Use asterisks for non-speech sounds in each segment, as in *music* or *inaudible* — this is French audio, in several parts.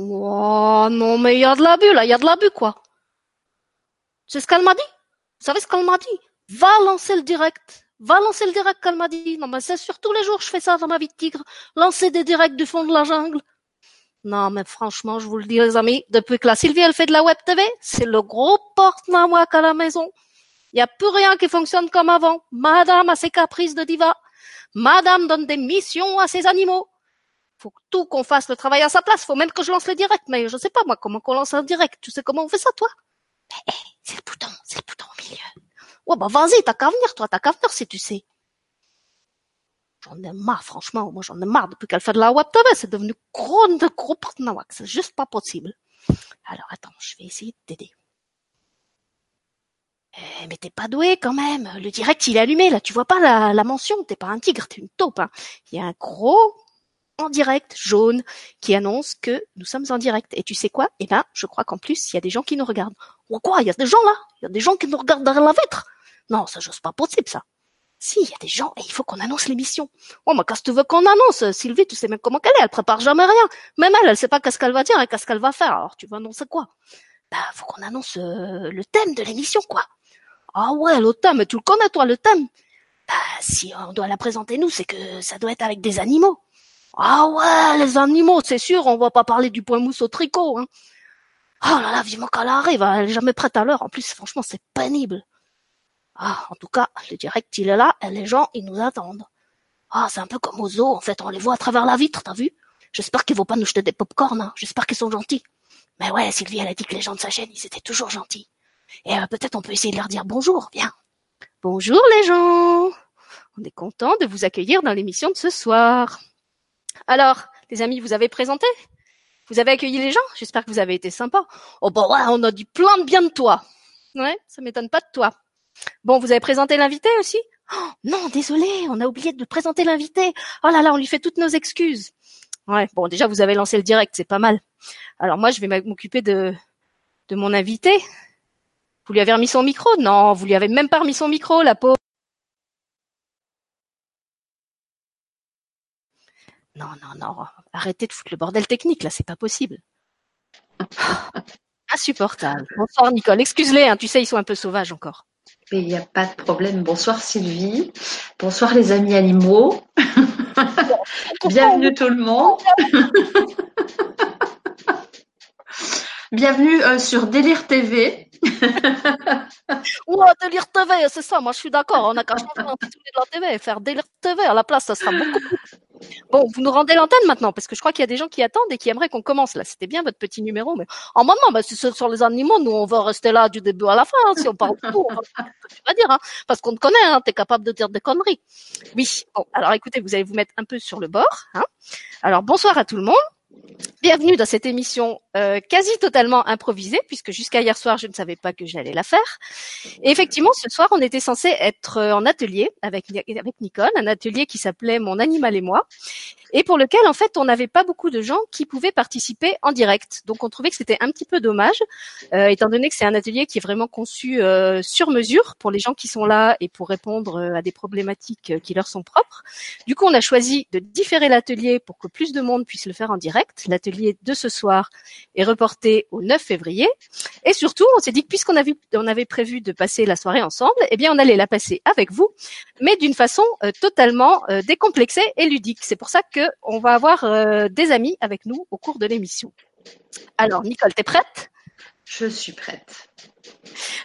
Oh, non, mais il y a de l'abus, là, il y a de l'abus, quoi. C'est ce qu'elle m'a dit. Vous savez ce qu'elle m'a dit? Va lancer le direct. Va lancer le direct qu'elle m'a dit. Non, mais c'est sûr, tous les jours, je fais ça dans ma vie de tigre. Lancer des directs du fond de la jungle. Non, mais franchement, je vous le dis, les amis, depuis que la Sylvie, elle fait de la web TV, c'est le gros porte-nawak à la maison. Il n'y a plus rien qui fonctionne comme avant. Madame a ses caprices de diva. Madame donne des missions à ses animaux. Faut tout qu'on fasse le travail à sa place. Faut même que je lance le direct. Mais je sais pas, moi, comment qu'on lance un direct. Tu sais comment on fait ça, toi? Eh, eh, c'est le bouton, c'est le bouton au milieu. Ouais, bah, vas-y, t'as qu'à venir, toi, t'as qu'à venir si tu sais. J'en ai marre, franchement. Moi, j'en ai marre depuis qu'elle fait de la web. C'est devenu gros de gros porte-nawak. C'est juste pas possible. Alors, attends, je vais essayer de t'aider. Eh, mais t'es pas doué quand même. Le direct, il est allumé. Là, tu vois pas la, la mention. T'es pas un tigre, t'es une taupe. Hein. Il y a un gros en direct jaune qui annonce que nous sommes en direct. Et tu sais quoi? Eh ben, je crois qu'en plus, il y a des gens qui nous regardent. Oh quoi? Il y a des gens là? Il y a des gens qui nous regardent derrière la vitre? Non, ça, c'est pas possible, ça. Si, il y a des gens et il faut qu'on annonce l'émission. Oh, mais qu'est-ce que tu veux qu'on annonce? Sylvie, tu sais même comment qu'elle est, elle prépare jamais rien. Même elle, elle sait pas qu'est-ce qu'elle va dire et qu'est-ce qu'elle va faire. Alors, tu vas annoncer quoi? Bah, faut qu'on annonce euh, le thème de l'émission, quoi. Ah ouais, le thème, tu le connais toi, le thème? Bah, si on doit la présenter nous, c'est que ça doit être avec des animaux. Ah ouais, les animaux, c'est sûr, on va pas parler du point mousse au tricot. Hein. Oh là là, vivement qu'elle arrive, elle est jamais prête à l'heure. En plus, franchement, c'est pénible. Ah, en tout cas, le direct, il est là, et les gens, ils nous attendent. Ah, c'est un peu comme aux zoos, en fait, on les voit à travers la vitre, t'as vu? J'espère qu'ils vont pas nous jeter des pop-corn, hein. j'espère qu'ils sont gentils. Mais ouais, Sylvie, elle a dit que les gens de sa chaîne, ils étaient toujours gentils. Et euh, peut-être on peut essayer de leur dire bonjour, viens. Bonjour les gens On est content de vous accueillir dans l'émission de ce soir. Alors, les amis, vous avez présenté? Vous avez accueilli les gens? J'espère que vous avez été sympa. Oh bah ouais, on a dit plein de bien de toi. Ouais, ça m'étonne pas de toi. Bon, vous avez présenté l'invité aussi? Oh, Non, désolé, on a oublié de présenter l'invité. Oh là là, on lui fait toutes nos excuses. Ouais, bon, déjà vous avez lancé le direct, c'est pas mal. Alors moi, je vais m'occuper de de mon invité. Vous lui avez remis son micro? Non, vous lui avez même pas remis son micro, la pauvre. Non, non, non. Arrêtez de foutre le bordel technique, là, c'est pas possible. *laughs* Insupportable. Bonsoir, Nicole. Excuse-les, hein, tu sais, ils sont un peu sauvages encore. Il n'y a pas de problème. Bonsoir, Sylvie. Bonsoir, les amis animaux. *laughs* Bienvenue tout le monde. *laughs* Bienvenue euh, sur Délire TV. ouais, Délire TV, c'est ça. Moi, je suis d'accord. On a qu'à changer l'intitulé de la TV et faire Délire TV à la place. Ça sera beaucoup plus. Bon, vous nous rendez l'antenne maintenant parce que je crois qu'il y a des gens qui attendent et qui aimeraient qu'on commence là. C'était bien votre petit numéro, mais en maintenant, bah, c'est sur les animaux. Nous, on va rester là du début à la fin. Hein, si on parle de tout, on va dire, hein, parce qu'on te connaît. Hein, T'es capable de dire des conneries. Oui. Bon, alors écoutez, vous allez vous mettre un peu sur le bord. Hein. Alors bonsoir à tout le monde. Bienvenue dans cette émission euh, quasi totalement improvisée, puisque jusqu'à hier soir, je ne savais pas que j'allais la faire. Et effectivement, ce soir, on était censé être en atelier avec, avec Nicole, un atelier qui s'appelait Mon animal et moi, et pour lequel, en fait, on n'avait pas beaucoup de gens qui pouvaient participer en direct. Donc, on trouvait que c'était un petit peu dommage, euh, étant donné que c'est un atelier qui est vraiment conçu euh, sur mesure pour les gens qui sont là et pour répondre euh, à des problématiques qui leur sont propres. Du coup, on a choisi de différer l'atelier pour que plus de monde puisse le faire en direct. L'atelier de ce soir est reporté au 9 février. Et surtout, on s'est dit que puisqu'on avait, prévu de passer la soirée ensemble, eh bien, on allait la passer avec vous, mais d'une façon totalement décomplexée et ludique. C'est pour ça que on va avoir euh, des amis avec nous au cours de l'émission. Alors, Nicole, t'es prête? Je suis prête.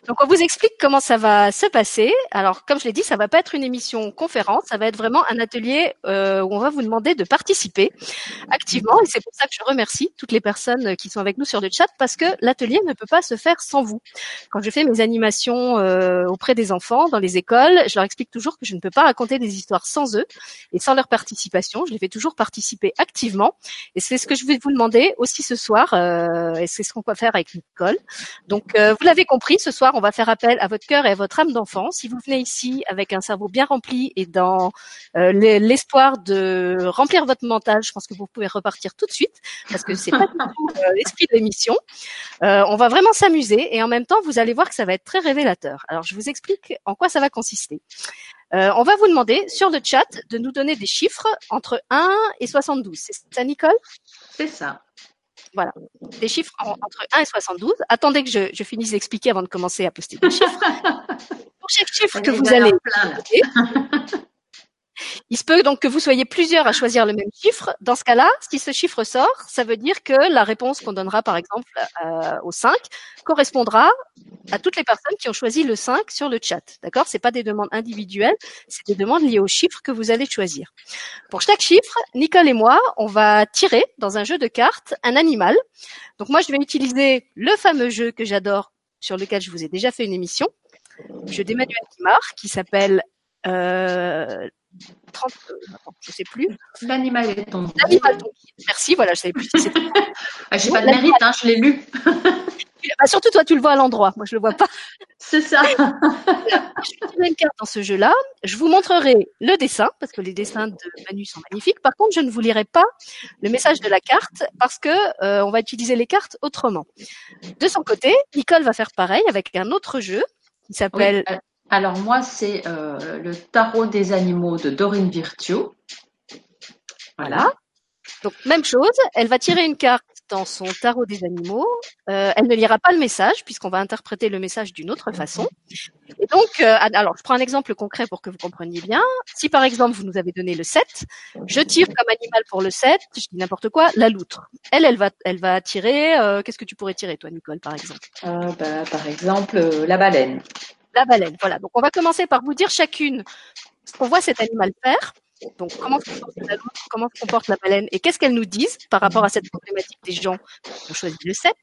Donc on vous explique comment ça va se passer. Alors comme je l'ai dit, ça va pas être une émission conférence, ça va être vraiment un atelier euh, où on va vous demander de participer activement. Et c'est pour ça que je remercie toutes les personnes qui sont avec nous sur le chat parce que l'atelier ne peut pas se faire sans vous. Quand je fais mes animations euh, auprès des enfants dans les écoles, je leur explique toujours que je ne peux pas raconter des histoires sans eux et sans leur participation. Je les fais toujours participer activement. Et c'est ce que je vais vous demander aussi ce soir. Euh, et c'est ce qu'on va faire avec Nicole. Donc vous l'avez compris, ce soir, on va faire appel à votre cœur et à votre âme d'enfant. Si vous venez ici avec un cerveau bien rempli et dans euh, l'espoir de remplir votre mental, je pense que vous pouvez repartir tout de suite parce que c'est pas du tout euh, l'esprit de l'émission. Euh, on va vraiment s'amuser et en même temps, vous allez voir que ça va être très révélateur. Alors, je vous explique en quoi ça va consister. on va vous demander sur le chat de nous donner des chiffres entre 1 et 72. C'est ça, Nicole? C'est ça. Voilà. Des chiffres entre 1 et 72. Attendez que je, je finisse d'expliquer avant de commencer à poster des chiffres. *laughs* Pour chaque chiffre que vous allez *laughs* il se peut donc que vous soyez plusieurs à choisir le même chiffre. Dans ce cas-là, si ce chiffre sort, ça veut dire que la réponse qu'on donnera, par exemple, euh, au 5 correspondra à toutes les personnes qui ont choisi le 5 sur le chat. D'accord? C'est pas des demandes individuelles, c'est des demandes liées au chiffre que vous allez choisir. Pour chaque chiffre, Nicole et moi, on va tirer dans un jeu de cartes un animal. Donc moi, je vais utiliser le fameux jeu que j'adore, sur lequel je vous ai déjà fait une émission, le jeu d'Emmanuel Guimard, qui s'appelle euh, 30, euh, je sais plus. L'animal est ton L'animal Merci, voilà, je savais plus si c'était. *laughs* ah, J'ai pas de mérite, hein, je l'ai lu. *laughs* bah, surtout toi, tu le vois à l'endroit. Moi, je le vois pas. *laughs* C'est ça. je vais tirer une carte dans ce jeu-là. Je vous montrerai le dessin parce que les dessins de Manu sont magnifiques. Par contre, je ne vous lirai pas le message de la carte parce que euh, on va utiliser les cartes autrement. De son côté, Nicole va faire pareil avec un autre jeu qui s'appelle oui, alors moi, c'est euh, le tarot des animaux de Dorine Virtue. Voilà. Donc même chose, elle va tirer une carte dans son tarot des animaux. Euh, elle ne lira pas le message puisqu'on va interpréter le message d'une autre façon. Et donc, euh, alors je prends un exemple concret pour que vous compreniez bien. Si par exemple vous nous avez donné le 7, je tire comme animal pour le 7, je dis n'importe quoi, la loutre. Elle, elle va, elle va tirer. Euh, Qu'est-ce que tu pourrais tirer toi, Nicole, par exemple? Bah, Par exemple, la baleine la baleine. On va commencer par vous dire chacune ce qu'on voit cet animal faire. Donc comment se comporte la comment se comporte la baleine et qu'est-ce qu'elles nous disent par rapport à cette problématique des gens qui ont choisi le 7.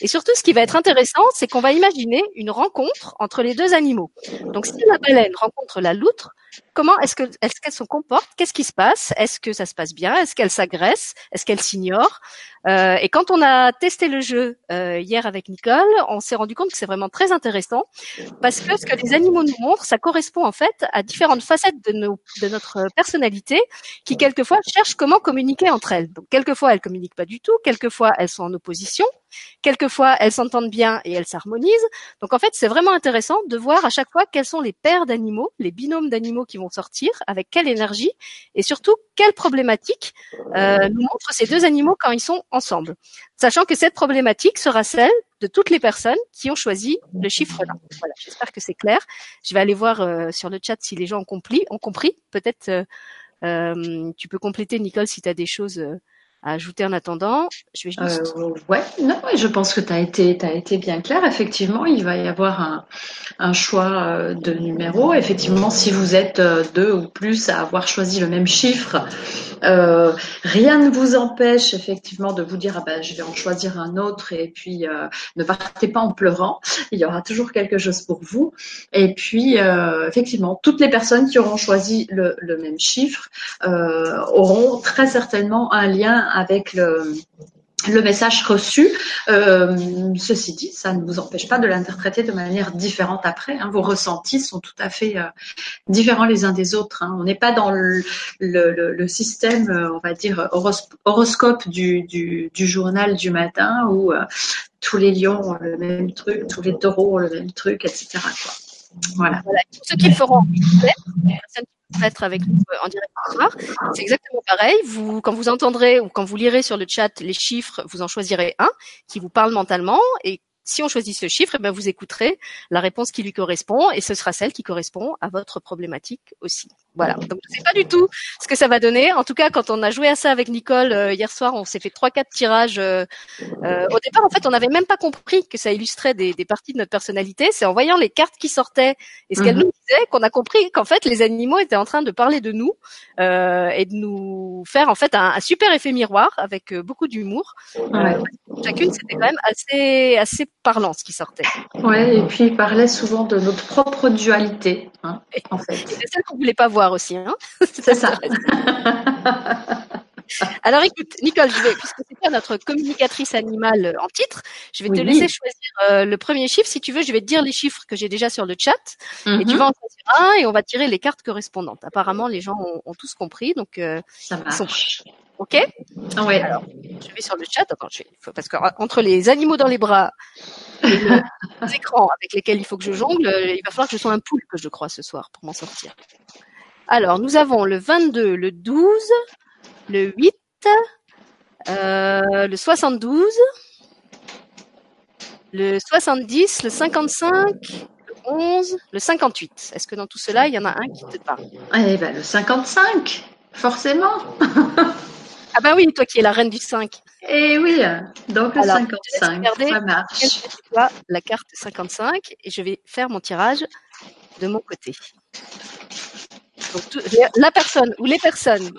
Et surtout, ce qui va être intéressant, c'est qu'on va imaginer une rencontre entre les deux animaux. Donc si la baleine rencontre la loutre, comment est-ce que est-ce qu'elle se comporte Qu'est-ce qui se passe? Est-ce que ça se passe bien? Est-ce qu'elle s'agresse Est-ce qu'elle s'ignore euh, Et quand on a testé le jeu euh, hier avec Nicole, on s'est rendu compte que c'est vraiment très intéressant parce que ce que les animaux nous montrent, ça correspond en fait à différentes facettes de, nos, de notre personnalité qui quelquefois cherchent comment communiquer entre elles. Donc quelquefois elles communiquent pas du tout, quelquefois elles sont en opposition, quelquefois elles s'entendent bien et elles s'harmonisent. Donc en fait c'est vraiment intéressant de voir à chaque fois quels sont les paires d'animaux, les binômes d'animaux qui vont sortir, avec quelle énergie et surtout quelle problématique euh, nous montrent ces deux animaux quand ils sont ensemble. Sachant que cette problématique sera celle de toutes les personnes qui ont choisi le chiffre là. Voilà, j'espère que c'est clair. Je vais aller voir euh, sur le chat si les gens ont compris. Ont compris. Peut-être euh, euh, tu peux compléter, Nicole, si tu as des choses ajouter en attendant. Je vais juste... euh, ouais, non, je pense que tu as été, été bien clair. Effectivement, il va y avoir un, un choix de numéros. Effectivement, si vous êtes deux ou plus à avoir choisi le même chiffre, euh, rien ne vous empêche effectivement de vous dire ah ben je vais en choisir un autre et puis euh, ne partez pas en pleurant. Il y aura toujours quelque chose pour vous. Et puis euh, effectivement, toutes les personnes qui auront choisi le même chiffre auront très certainement un lien avec le message reçu. Euh, ceci dit, ça ne vous empêche pas de l'interpréter de manière différente après. Hein. Vos ressentis sont tout à fait euh, différents les uns des autres. Hein. On n'est pas dans le, système, euh, on va dire, horoscope du, journal du matin où tous les lions ont le même truc, tous les taureaux ont le même truc, etc. Voilà. voilà. Ce qu'ils feront, être avec nous euh, en direct. C'est exactement pareil. Vous, quand vous entendrez ou quand vous lirez sur le chat les chiffres, vous en choisirez un qui vous parle mentalement et si on choisit ce chiffre, eh bien vous écouterez la réponse qui lui correspond et ce sera celle qui correspond à votre problématique aussi. Voilà. Donc je sais pas du tout ce que ça va donner. En tout cas, quand on a joué à ça avec Nicole euh, hier soir, on s'est fait trois quatre tirages. Euh, euh, au départ, en fait, on n'avait même pas compris que ça illustrait des, des parties de notre personnalité. C'est en voyant les cartes qui sortaient et ce qu'elles Mhm. nous disaient qu'on a compris qu'en fait les animaux étaient en train de parler de nous euh, et de nous faire en fait un, un super effet miroir avec euh, beaucoup d'humour. Ouais. Chacune, c'était quand même assez assez parlant ce qui sortait. Ouais, et puis il parlait souvent de notre propre dualité, hein, en fait. C'est celle qu'on voulait pas voir aussi. Hein C'est ça. Alors écoute, Nicole, je vais, puisque c'est notre communicatrice animale en titre, je vais te laisser choisir euh, le premier chiffre. Si tu veux, je vais te dire les chiffres que j'ai déjà sur le chat et tu Mhm. vas en choisir un et on va tirer les cartes correspondantes. Apparemment, les gens ont, ont tous compris, donc euh, Ça sont marche. Ok. Ouais. Alors, je vais sur le chat. Attends, je vais- faut- parce que euh, entre les animaux dans les bras et le- *laughs* les écrans avec lesquels il faut que je jongle, euh, il va falloir que je sois un poulpe, je crois, ce soir pour m'en sortir. Alors, nous avons le 22, le 12, le 8, Euh, le 72, le 70, le 55, le 11, le 58. Est-ce que dans tout cela, il y en a un qui te parle? Eh ben, le 55, forcément. *laughs* ah ben oui, toi qui es la reine du 5. Eh oui, donc le Alors, 55, regardez ça marche. La carte 55 et je vais faire mon tirage de mon côté. Donc, tout- la personne ou les personnes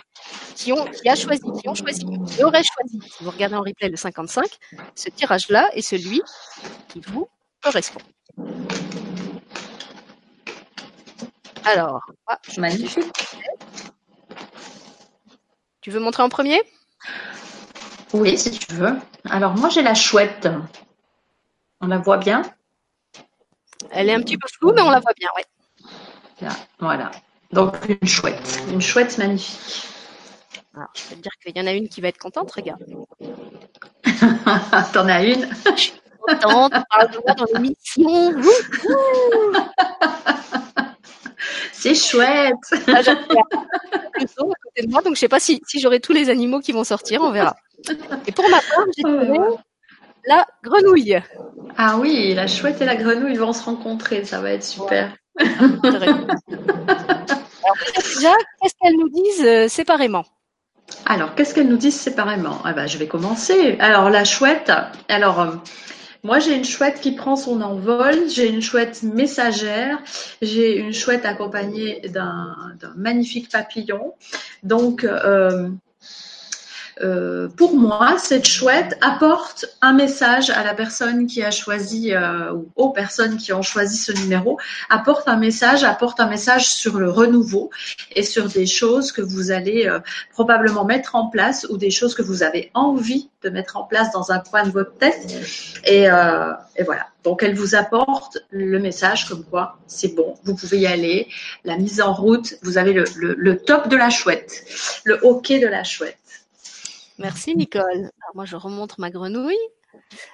qui ont, qui a choisi, qui ont choisi, qui auraient choisi, si vous regardez en replay le 55, ce tirage-là est celui qui vous correspond. Alors, ah, je- Magnifique. Tu veux montrer en premier? Oui, si tu veux. Alors moi j'ai la chouette. On la voit bien? Elle est un petit peu floue, mais on la voit bien. Là, voilà. Donc une chouette. Une chouette magnifique. Alors, je peux te dire qu'il y en a une qui va être contente, regarde. *laughs* T'en as une? Contente, on parle de moi dans l'émission. *laughs* C'est chouette. Ah, j'adore. Le zoo à côté de moi, donc je sais pas si, si j'aurai tous les animaux qui vont sortir, on verra. Et pour ma part, j'ai trouvé la grenouille. Ah oui, la chouette et la grenouille vont se rencontrer, ça va être super. Alors peut-être déjà, qu'est-ce qu'elles nous disent euh, séparément? Alors, qu'est-ce qu'elles nous disent séparément? Ah ben, je vais commencer. Alors, la chouette. Alors, euh, moi, j'ai une chouette qui prend son envol. J'ai une chouette messagère. J'ai une chouette accompagnée d'un magnifique papillon. Donc, euh, euh, pour moi, cette chouette apporte un message à la personne qui a choisi, euh, ou aux personnes qui ont choisi ce numéro, apporte un message, apporte un message sur le renouveau et sur des choses que vous allez euh, probablement mettre en place ou des choses que vous avez envie de mettre en place dans un coin de votre tête. Et, voilà. Donc, elle vous apporte le message comme quoi c'est bon, vous pouvez y aller. La mise en route, vous avez le, le, le top de la chouette, le hockey de la chouette. Merci Nicole. Alors moi je remonte ma grenouille.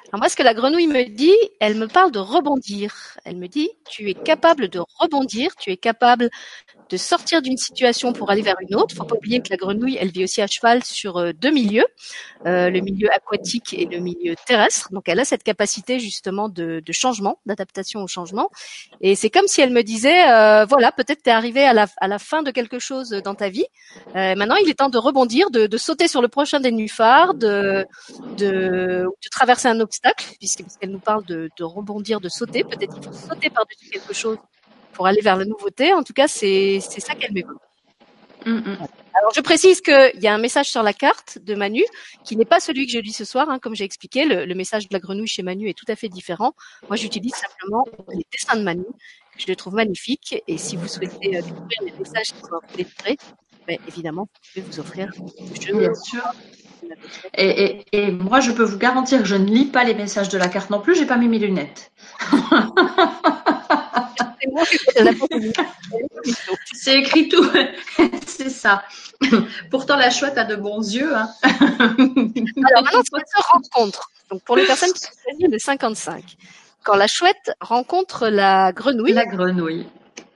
Alors moi ce que la grenouille me dit, elle me parle de rebondir. Elle me dit tu es capable de rebondir, tu es capable de sortir d'une situation pour aller vers une autre. Faut pas oublier que la grenouille, elle vit aussi à cheval sur euh, deux milieux, euh, le milieu aquatique et le milieu terrestre. Donc elle a cette capacité justement de, changement, d'adaptation au changement. Et c'est comme si elle me disait, euh, voilà, peut-être tu es arrivé à la, fin de quelque chose dans ta vie. Maintenant, il est temps de rebondir, de, sauter sur le prochain des nénuphars, de, de, de traverser un obstacle, puisque- puisqu'elle nous parle de, de rebondir, de sauter. Peut-être il faut sauter par-dessus quelque chose pour aller vers la nouveauté. En tout cas, c'est c'est ça qu'elle m'évoque. Mm, mm. Alors, je précise qu'il y a un message sur la carte de Manu qui n'est pas celui que je lis ce soir, hein, comme j'ai expliqué. Le, le message de la grenouille chez Manu est tout à fait différent. Moi, j'utilise simplement les dessins de Manu, que je les trouve magnifiques. Et si vous souhaitez euh, découvrir les messages qui sont délivrés, ben, évidemment, vous pouvez vous offrir le jeu. Bien sûr. Et, et, et moi, je peux vous garantir que je ne lis pas les messages de la carte non plus. J'ai pas mis mes lunettes. *laughs* C'est écrit tout. *laughs* C'est ça. Pourtant, la chouette a de bons yeux. Hein. Alors maintenant, se *laughs* rencontre. Donc pour les personnes qui ont choisi le 55, quand la chouette rencontre la grenouille, La grenouille.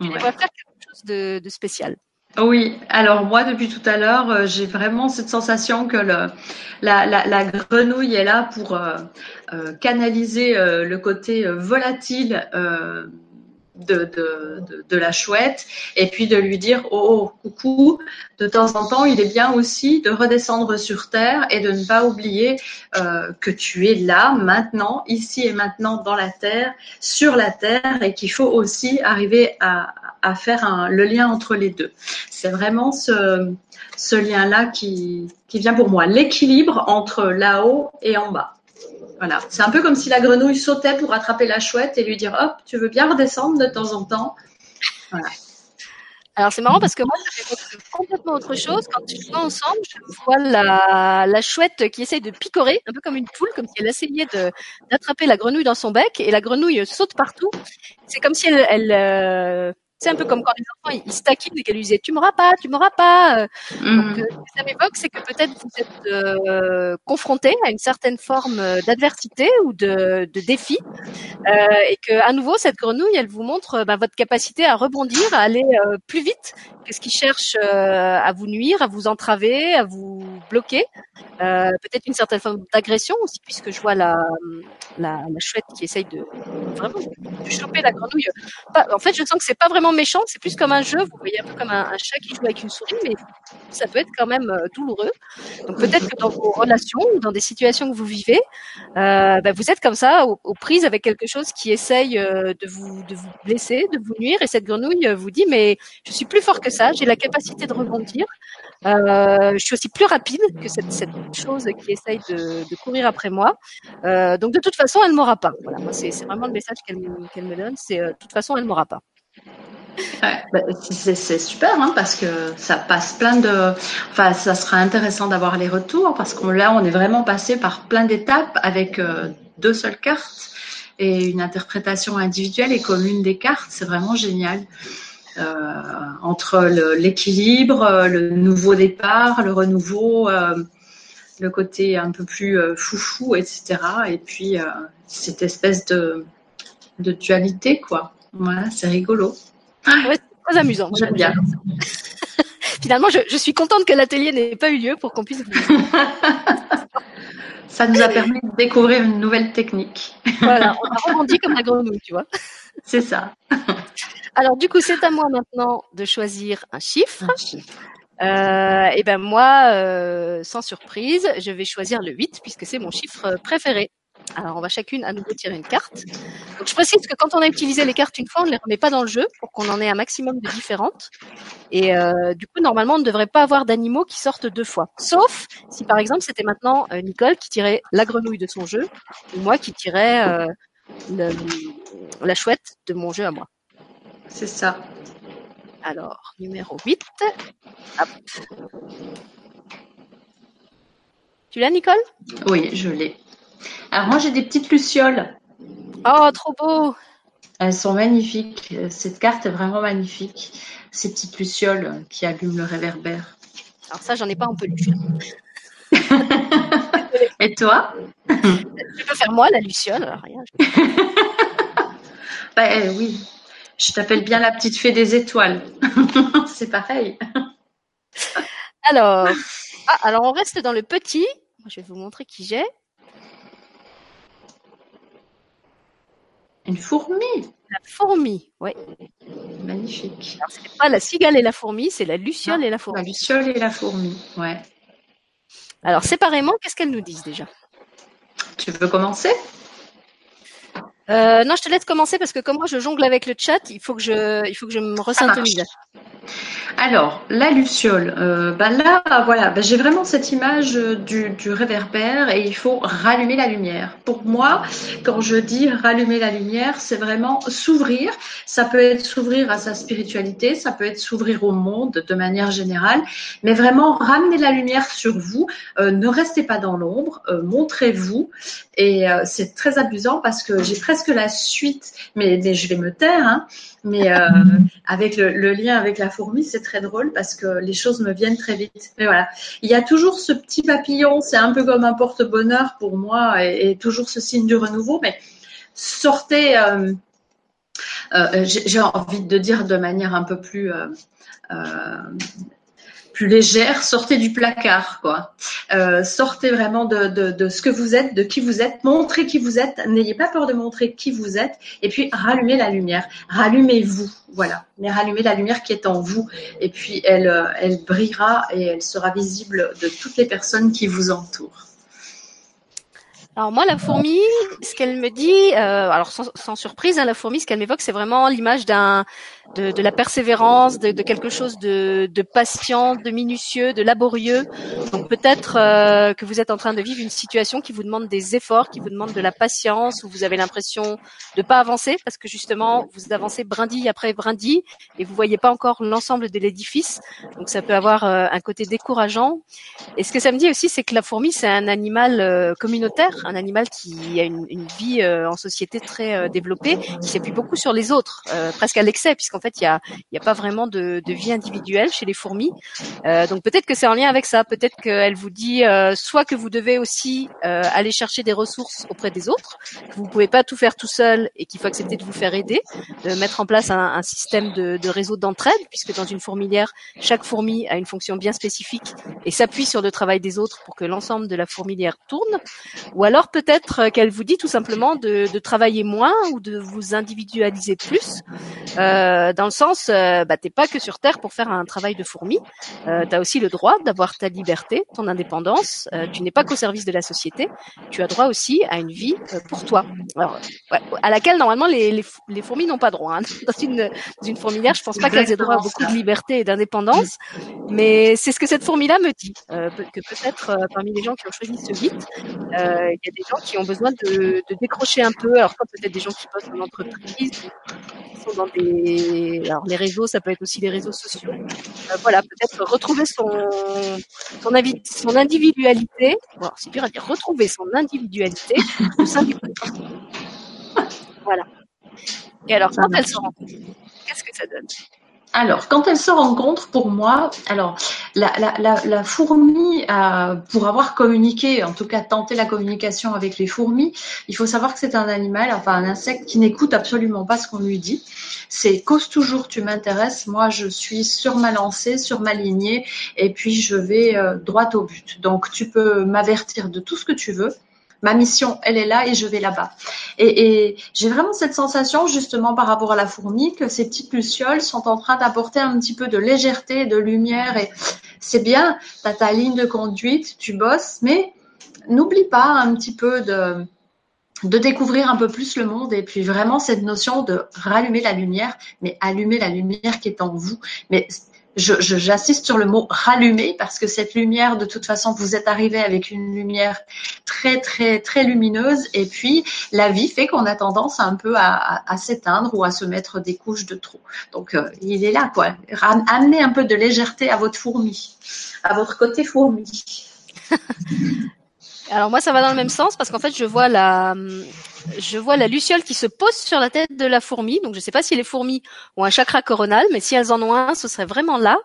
elle Ouais. va faire quelque chose de, de spécial. Oui, alors moi depuis tout à l'heure, euh, j'ai vraiment cette sensation que la, grenouille est là pour euh, euh, canaliser le côté volatile de, de, de, la chouette et puis de lui dire oh, oh coucou, de temps en temps il est bien aussi de redescendre sur terre et de ne pas oublier euh, que tu es là maintenant, ici et maintenant dans la terre, sur la terre et qu'il faut aussi arriver à, à faire le lien entre les deux. C'est vraiment ce, ce lien-là qui, qui vient pour moi, l'équilibre entre là-haut et en bas. Voilà, c'est un peu comme si la grenouille sautait pour attraper la chouette et lui dire hop, tu veux bien redescendre de temps en temps. Alors c'est marrant parce que moi, ça complètement autre chose. Quand tu vois ensemble, je vois la, chouette qui essaye de picorer, un peu comme une poule, comme si elle essayait d'attraper la grenouille dans son bec, et la grenouille saute partout. C'est comme si elle, elle euh, c'est un peu comme quand les enfants ils, se taquinent et qu'elle lui disait tu m'auras pas, tu m'auras pas. Euh, Donc, Mhm. euh, ce que ça m'évoque, c'est que peut-être vous êtes euh, confronté à une certaine forme euh, d'adversité ou de, de défi, euh, et que à nouveau cette grenouille, elle vous montre ben, votre capacité à rebondir, à aller euh, plus vite Est-ce qu'ils cherchent euh, à vous nuire, à vous entraver, à vous bloquer euh, Peut-être une certaine forme d'agression aussi, puisque je vois la, chouette qui essaye de vraiment choper la grenouille. en fait, je sens que c'est pas vraiment méchant, c'est plus comme un jeu. Vous voyez un peu comme un, chat qui joue avec une souris, mais ça peut être quand même euh, douloureux. Donc peut-être que dans vos relations dans des situations que vous vivez, bah, vous êtes comme ça aux, aux, prises avec quelque chose qui essaye de vous de vous blesser, de vous nuire, et cette grenouille vous dit mais je suis plus fort que ça, j'ai la capacité de rebondir. Euh, je suis aussi plus rapide que cette, cette chose qui essaye de, courir après moi. Euh, donc de toute façon, elle m'aura pas. Voilà, c'est vraiment le message qu'elle me donne, c'est euh, de toute façon, elle m'aura pas. Bah, c'est super hein, parce que ça passe plein de. Enfin, ça sera intéressant d'avoir les retours parce que là, on est vraiment passé par plein d'étapes avec deux seules cartes et une interprétation individuelle et commune des cartes. C'est vraiment génial. Euh, entre l'équilibre, le, le, nouveau départ, le renouveau, euh, le côté un peu plus euh, foufou, etc. Et puis cette espèce de, de dualité, quoi. Voilà, c'est rigolo. Ouais, c'est très amusant. J'aime bien. *laughs* Finalement, je, je, suis contente que l'atelier n'ait pas eu lieu pour qu'on puisse. *laughs* Ça nous a permis de découvrir une nouvelle technique. Voilà, on *laughs* a rebondi comme la grenouille, tu vois. C'est ça. Alors du coup, c'est à moi maintenant de choisir un chiffre. Euh, et ben moi, euh, sans surprise, je vais choisir le 8 puisque c'est mon chiffre préféré. Alors on va chacune à nouveau tirer une carte. Donc je précise que quand on a utilisé les cartes une fois, on ne les remet pas dans le jeu pour qu'on en ait un maximum de différentes. Et euh, du coup, normalement, on ne devrait pas avoir d'animaux qui sortent deux fois. Sauf si par exemple c'était maintenant euh, Nicole qui tirait la grenouille de son jeu ou moi qui tirais euh, le, la chouette de mon jeu à moi. C'est ça. Alors, numéro 8. Hop. Tu l'as, Nicole? Oui, je l'ai. Alors moi, j'ai des petites lucioles. Oh, trop beau Elles sont magnifiques. Cette carte est vraiment magnifique. Ces petites lucioles qui allument le réverbère. Alors ça, j'en ai pas en peluche. *laughs* Et toi? Je peux faire moi la luciole. Alors, rien. *laughs* bah, eh, oui, je t'appelle bien la petite fée des étoiles. *laughs* C'est pareil. Alors, ah, alors on reste dans le petit. Je vais vous montrer qui j'ai. Une fourmi. La fourmi, oui. Magnifique. Alors, c'est pas la cigale et la fourmi, c'est la luciole Ah, et la fourmi. La luciole et la fourmi, ouais. Alors, séparément, qu'est-ce qu'elles nous disent déjà? Tu veux commencer? Euh, Non, je te laisse commencer parce que comme moi, je jongle avec le chat, il faut que je, il faut que je me. Alors, la luciole, euh, bah là, voilà, bah j'ai vraiment cette image euh, du, du réverbère et il faut rallumer la lumière. Pour moi, quand je dis rallumer la lumière, c'est vraiment s'ouvrir. Ça peut être s'ouvrir à sa spiritualité, ça peut être s'ouvrir au monde de manière générale, mais vraiment ramener la lumière sur vous. Euh, ne restez pas dans l'ombre, montrez-vous. Et c'est très amusant parce que j'ai presque la suite, mais, mais je vais me taire, hein, mais euh, *laughs* avec le, le, lien avec la fourmi, c'est très drôle parce que les choses me viennent très vite. Mais voilà, il y a toujours ce petit papillon, c'est un peu comme un porte-bonheur pour moi et, et, toujours ce signe du renouveau. Mais sortez, euh, euh, j'ai envie de dire de manière un peu plus plus légère, sortez du placard, quoi. Euh, sortez vraiment de, ce que vous êtes, de qui vous êtes, montrez qui vous êtes, n'ayez pas peur de montrer qui vous êtes, et puis rallumez la lumière, rallumez-vous, voilà, mais rallumez la lumière qui est en vous, et puis elle, elle brillera et elle sera visible de toutes les personnes qui vous entourent. Alors moi, la fourmi, ce qu'elle me dit, euh, alors sans, sans surprise, hein, la fourmi, ce qu'elle m'évoque, c'est vraiment l'image d'un de, de, la persévérance, de, de quelque chose de, de, patient, de minutieux, de laborieux. Donc peut-être euh, que vous êtes en train de vivre une situation qui vous demande des efforts, qui vous demande de la patience, où vous avez l'impression de pas avancer parce que justement vous avancez brindille après brindille et vous voyez pas encore l'ensemble de l'édifice. Donc ça peut avoir euh, un côté décourageant. Et ce que ça me dit aussi, c'est que la fourmi c'est un animal euh, communautaire, un animal qui a une, une vie euh, en société très euh, développée, qui s'appuie beaucoup sur les autres, euh, presque à l'excès puisqu'en en fait, il y a, pas vraiment de, vie individuelle chez les fourmis. Euh, donc peut-être que c'est en lien avec ça. Peut-être que elle vous dit euh, soit que vous devez aussi euh, aller chercher des ressources auprès des autres, que vous pouvez pas tout faire tout seul et qu'il faut accepter de vous faire aider, de mettre en place un, système de, réseau d'entraide, puisque dans une fourmilière, chaque fourmi a une fonction bien spécifique et s'appuie sur le travail des autres pour que l'ensemble de la fourmilière tourne. Ou alors peut-être qu'elle vous dit tout simplement de, travailler moins ou de vous individualiser plus, dans le sens, euh, bah, t'es pas que sur Terre pour faire un travail de fourmi, euh, tu as aussi le droit d'avoir ta liberté, ton indépendance, euh, tu n'es pas qu'au service de la société, tu as droit aussi à une vie euh, pour toi. Alors, ouais, à laquelle normalement les, les, les fourmis n'ont pas droit. Hein. *laughs* Dans, une, dans une fourmilière, je pense pas qu'elles aient droit à beaucoup de liberté et d'indépendance, mais c'est ce que cette fourmi-là me dit, euh, que peut-être parmi les gens qui ont choisi ce guide, il y a des gens qui ont besoin de, de décrocher un peu, alors peut-être des gens qui bossent en entreprise, qui sont dans des... Alors les réseaux, ça peut être aussi les réseaux sociaux. Euh, voilà, peut-être retrouver son son, son individualité. Bon, c'est dur à dire. Retrouver son individualité au sein du Voilà. Et alors, quand elle se rencontre, qu'est-ce que ça donne? Alors, quand elle se rencontre, pour moi, alors la, la, la, la fourmi, euh, pour avoir communiqué, en tout cas tenté la communication avec les fourmis, il faut savoir que c'est un animal, enfin un insecte qui n'écoute absolument pas ce qu'on lui dit. C'est cause toujours, tu m'intéresses, moi je suis sur ma lancée, sur ma lignée, et puis je vais euh, droit au but. Donc tu peux m'avertir de tout ce que tu veux ma mission, elle est là et je vais là-bas. Et, j'ai vraiment cette sensation, justement, par rapport à la fourmi, que ces petites lucioles sont en train d'apporter un petit peu de légèreté, de lumière. Et c'est bien, tu as ta ligne de conduite, tu bosses, mais n'oublie pas un petit peu de découvrir un peu plus le monde et puis vraiment cette notion de rallumer la lumière, mais allumer la lumière qui est en vous. J'insiste sur le mot rallumer parce que cette lumière, de toute façon, vous êtes arrivé avec une lumière très, très, très lumineuse et puis la vie fait qu'on a tendance un peu à, s'éteindre ou à se mettre des couches de trop. Donc, euh, il est là, quoi. Amener un peu de légèreté à votre fourmi, à votre côté fourmi. *laughs* Alors moi, ça va dans le même sens parce qu'en fait, je vois la, je vois la luciole qui se pose sur la tête de la fourmi. Donc je ne sais pas si les fourmis ont un chakra coronal, mais si elles en ont un, ce serait vraiment là.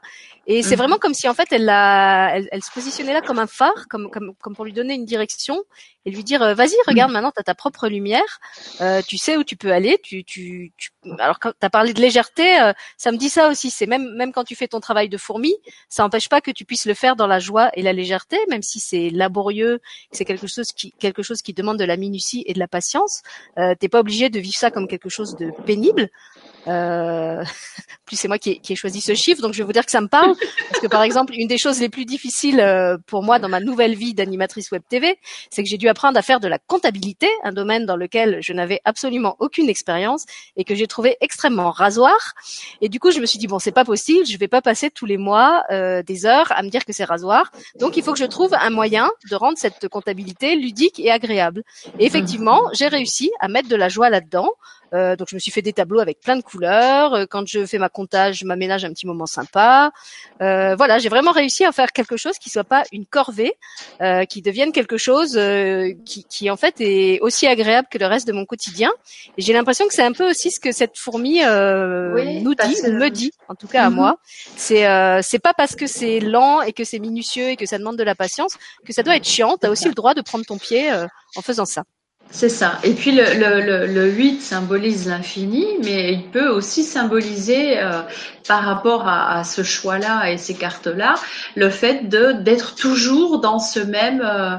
Et c'est mhm. vraiment comme si en fait elle, la, elle, elle, se positionnait là comme un phare, comme, comme, comme pour lui donner une direction et lui dire euh, vas-y regarde mhm. maintenant tu as ta propre lumière, euh, tu sais où tu peux aller. Tu, tu, tu... alors quand tu as parlé de légèreté, euh, ça me dit ça aussi. C'est même même quand tu fais ton travail de fourmi, ça n'empêche pas que tu puisses le faire dans la joie et la légèreté, même si c'est laborieux, c'est quelque chose qui quelque chose qui demande de la minutie et de la patience. Euh, T'es pas obligé de vivre ça comme quelque chose de pénible. Euh, *laughs* plus c'est moi qui ai, qui ai, choisi ce chiffre, donc je vais vous dire que ça me parle, parce que par exemple, une des choses les plus difficiles euh, pour moi dans ma nouvelle vie d'animatrice web TV, c'est que j'ai dû apprendre à faire de la comptabilité, un domaine dans lequel je n'avais absolument aucune expérience et que j'ai trouvé extrêmement rasoir. Et du coup, je me suis dit bon, c'est pas possible, je vais pas passer tous les mois euh, des heures à me dire que c'est rasoir. Donc, il faut que je trouve un moyen de rendre cette comptabilité ludique et agréable. Et effectivement, j'ai réussi à mettre de la joie là-dedans. Euh, donc je me suis fait des tableaux avec plein de couleurs. Euh, quand je fais ma comptage, je m'aménage un petit moment sympa. Euh, voilà, j'ai vraiment réussi à faire quelque chose qui soit pas une corvée, euh, qui devienne quelque chose euh, qui, qui, en fait est aussi agréable que le reste de mon quotidien. Et j'ai l'impression que c'est un peu aussi ce que cette fourmi nous dit, me dit, en tout cas à mhm. moi. C'est c'est pas parce que c'est lent et que c'est minutieux et que ça demande de la patience que ça doit être chiant. Tu as aussi le droit de prendre ton pied en faisant ça. C'est ça. Et puis le, le, le, 8 symbolise l'infini, mais il peut aussi symboliser euh, par rapport à, à ce choix-là et ces cartes-là, le fait de d'être toujours dans ce même euh,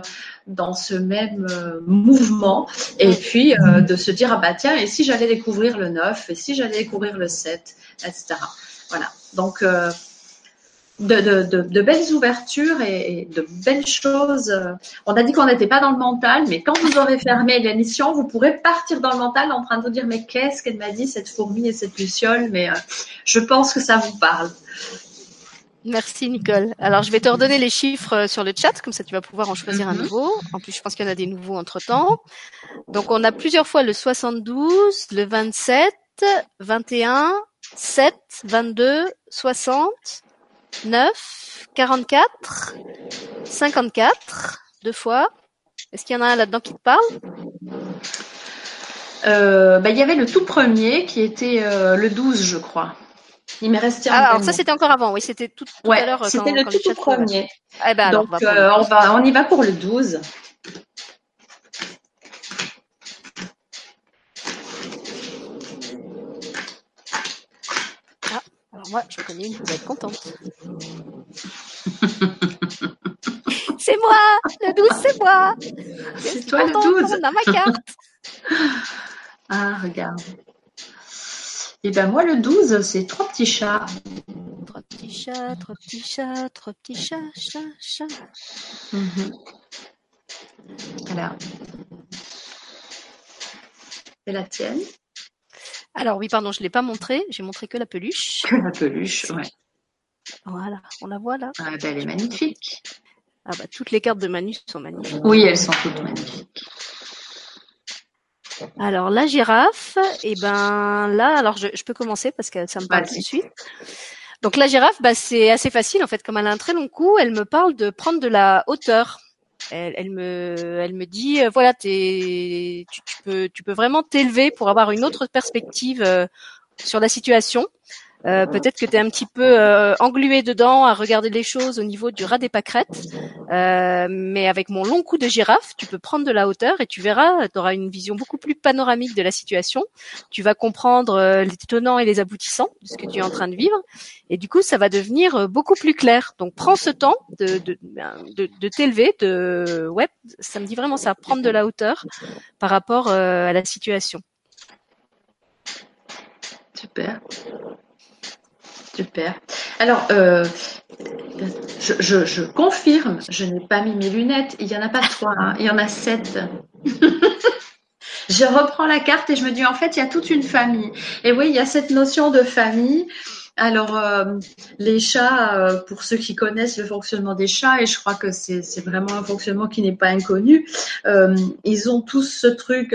dans ce même euh, mouvement et puis de se dire ah bah tiens et si j'allais découvrir le 9 et si j'allais découvrir le 7 etc. Voilà. Donc de, de, de, belles ouvertures et, de belles choses. On a dit qu'on n'était pas dans le mental, mais quand vous aurez fermé l'émission, vous pourrez partir dans le mental en train de vous dire mais qu'est-ce qu'elle m'a dit cette fourmi et cette luciole Mais euh, je pense que ça vous parle. Merci Nicole. Alors je vais te redonner les chiffres euh, sur le chat, comme ça tu vas pouvoir en choisir un mhm. nouveau. En plus je pense qu'il y en a des nouveaux entre temps. Donc on a plusieurs fois le 72, le 27, 21, 7, 22, 60, 9, 44, 54, deux fois. Est-ce qu'il y en a un là-dedans qui te parle? Euh, bah, Il y avait le tout premier qui était euh, le 12, je crois. Il m'est resté un Ah, alors ça c'était encore avant, oui, c'était tout, tout Ouais, à l'heure. euh, c'était le quand tout, premier. Eh ben alors, Donc, on va euh, on, va, on y va pour le 12. Moi, je connais une qui va être contente. *laughs* c'est moi Le 12, c'est moi C'est toi le contente, 12. On a ma carte *laughs* Ah, regarde. Et ben moi, le 12, c'est trois petits chats. Trois petits chats, trois petits chats, trois petits chats, chats, chats. Mhm. Alors. C'est la tienne. Alors oui, pardon, je ne l'ai pas montré, j'ai montré que la peluche. Que la peluche, ouais. Voilà, on la voit là. Ah, ben, elle est magnifique. Ah bah toutes les cartes de Manu sont magnifiques. Oui, elles sont toutes magnifiques. Alors la girafe, et ben là, alors je, je peux commencer parce que ça me parle tout de suite. Donc la girafe, bah, c'est assez facile en fait, comme elle a un très long cou, elle me parle de prendre de la hauteur. Elle, me, dit, euh, voilà, t'es, tu, tu peux, tu peux vraiment t'élever pour avoir une autre perspective euh, sur la situation. Euh, peut-être que tu es un petit peu euh, englué dedans à regarder les choses au niveau du ras des pâquerettes. Euh, mais avec mon long cou de girafe, tu peux prendre de la hauteur et tu verras, tu auras une vision beaucoup plus panoramique de la situation. Tu vas comprendre euh, les tenants et les aboutissants de ce que tu es en train de vivre. Et du coup, ça va devenir euh, beaucoup plus clair. Donc, prends ce temps de, de, de, de t'élever. De, ouais, ça me dit vraiment ça, prendre de la hauteur par rapport euh, à la situation. Super. Super. Alors, euh, je, confirme, je n'ai pas mis mes lunettes. Il y en a pas trois, hein, il y en a sept. *laughs* je reprends la carte et je me dis en fait, il y a toute une famille. Et oui, il y a cette notion de famille. Alors, euh, les chats, euh, pour ceux qui connaissent le fonctionnement des chats, et je crois que c'est vraiment un fonctionnement qui n'est pas inconnu, euh, ils ont tous ce truc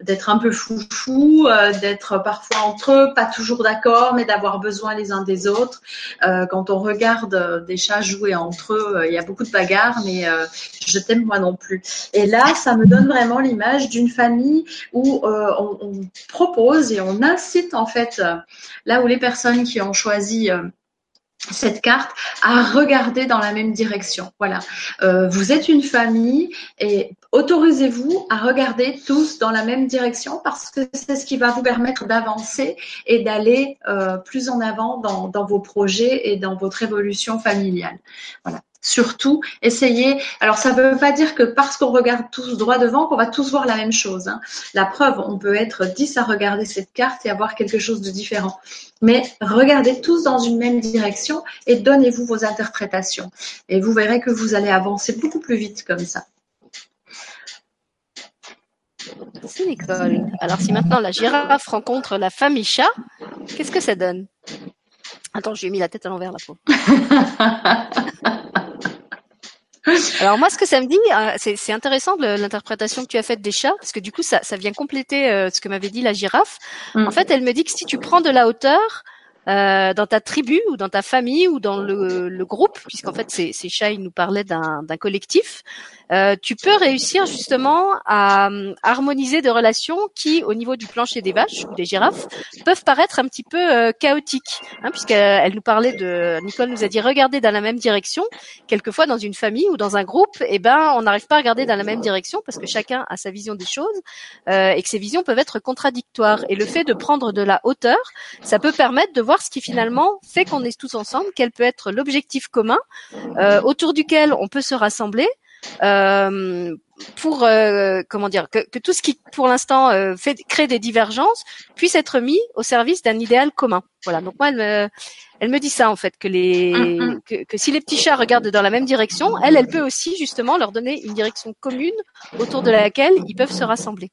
d'être un peu foufou, d'être parfois entre eux, pas toujours d'accord, mais d'avoir besoin les uns des autres. Quand on regarde des chats jouer entre eux, il y a beaucoup de bagarres, mais je t'aime moi non plus. Et là, ça me donne vraiment l'image d'une famille où on, on propose et on incite en fait là où les personnes qui ont choisi euh, cette carte à regarder dans la même direction. Voilà. Euh, vous êtes une famille et autorisez-vous à regarder tous dans la même direction parce que c'est ce qui va vous permettre d'avancer et d'aller euh, plus en avant dans, dans vos projets et dans votre évolution familiale. Voilà. Surtout, essayez. Alors, ça ne veut pas dire que parce qu'on regarde tous droit devant, qu'on va tous voir la même chose. hein. La preuve, on peut être 10 à regarder cette carte et avoir quelque chose de différent. Mais regardez tous dans une même direction et donnez-vous vos interprétations. Et vous verrez que vous allez avancer beaucoup plus vite comme ça. Merci Nicole. Alors si maintenant la girafe rencontre la famille chat, qu'est-ce que ça donne? Attends, je lui ai mis la tête à l'envers la peau. *laughs* Alors moi, ce que ça me dit, euh, c'est intéressant l'interprétation que tu as faite des chats, parce que du coup, ça, ça vient compléter euh, ce que m'avait dit la girafe. Mm. En fait, elle me dit que si tu prends de la hauteur euh, dans ta tribu ou dans ta famille ou dans le, le groupe, puisqu'en fait, ces, ces chats, ils nous parlaient d'un collectif, euh, tu peux réussir justement à euh, harmoniser des relations qui, au niveau du plancher des vaches ou des girafes, peuvent paraître un petit peu euh, chaotiques, hein, puisqu'elle elle nous parlait de, Nicole nous a dit regarder dans la même direction. Quelquefois, dans une famille ou dans un groupe, eh ben, on n'arrive pas à regarder dans la même direction parce que chacun a sa vision des choses et que ces visions peuvent être contradictoires. Et le fait de prendre de la hauteur, ça peut permettre de voir ce qui finalement fait qu'on est tous ensemble, quel peut être l'objectif commun autour duquel on peut se rassembler. Euh, pour euh, comment dire que, que, tout ce qui pour l'instant euh, fait crée des divergences puisse être mis au service d'un idéal commun. Voilà. Donc moi elle me elle me dit ça en fait que les Mm -hmm. que, que, si les petits chats regardent dans la même direction, elle elle peut aussi justement leur donner une direction commune autour de laquelle ils peuvent se rassembler.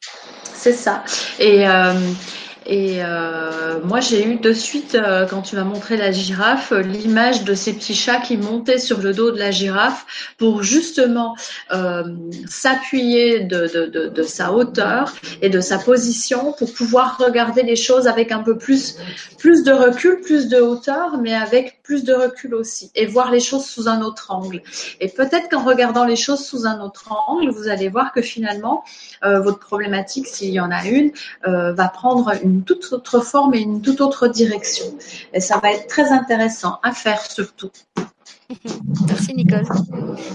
C'est ça. Et euh, et euh, moi, j'ai eu de suite, euh, quand tu m'as montré la girafe, l'image de ces petits chats qui montaient sur le dos de la girafe pour justement euh, s'appuyer de, de, de, de, sa hauteur et de sa position pour pouvoir regarder les choses avec un peu plus, plus de recul, plus de hauteur, mais avec plus de recul aussi et voir les choses sous un autre angle. Et peut-être qu'en regardant les choses sous un autre angle, vous allez voir que finalement, euh, votre problématique, s'il y en a une, euh, va prendre une toute autre forme et une toute autre direction. Et ça va être très intéressant à faire surtout. Merci Nicole.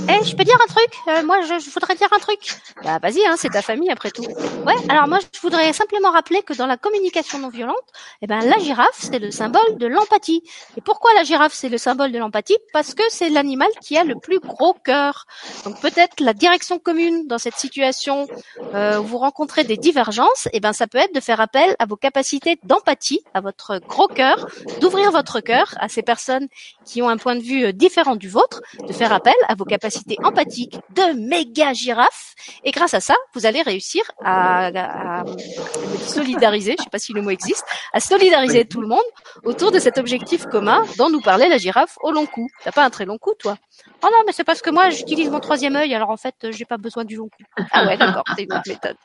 Eh, je peux dire un truc? Euh, Moi, je, voudrais dire un truc. Bah, vas-y, hein, c'est ta famille après tout. Ouais. Alors moi, je voudrais simplement rappeler que dans la communication non violente, eh ben la girafe c'est le symbole de l'empathie. Et pourquoi la girafe c'est le symbole de l'empathie? Parce que c'est l'animal qui a le plus gros cœur. Donc peut-être la direction commune dans cette situation euh, où vous rencontrez des divergences, eh ben ça peut être de faire appel à vos capacités d'empathie, à votre gros cœur, d'ouvrir votre cœur à ces personnes qui ont un point de vue euh, différent du vôtre, de faire appel à vos capacités empathiques de méga girafe. Et grâce à ça, vous allez réussir à, à, solidariser, je sais pas si le mot existe, à solidariser tout le monde autour de cet objectif commun dont nous parlait la girafe au long cou. T'as pas un très long cou, toi? Oh non, mais c'est parce que moi, j'utilise mon troisième œil, alors en fait, j'ai pas besoin du long cou. Ah ouais, d'accord, c'est une autre méthode.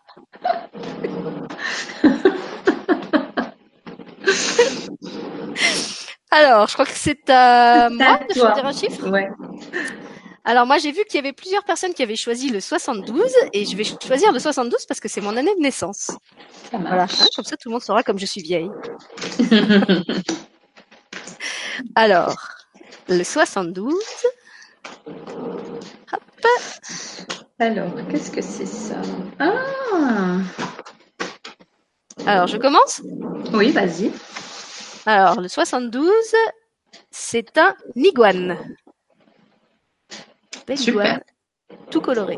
*laughs* Alors, je crois que c'est à moi de choisir un chiffre. Ouais. Alors moi j'ai vu qu'il y avait plusieurs personnes qui avaient choisi le 72 et je vais choisir le 72 parce que c'est mon année de naissance. Voilà, hein, comme ça tout le monde saura comme je suis vieille. *laughs* Alors, le 72. Hop. Alors, qu'est-ce que c'est ça? Ah Alors, je commence? Oui, vas-y. Alors, le 72, c'est un iguane. Belle Super. tout coloré.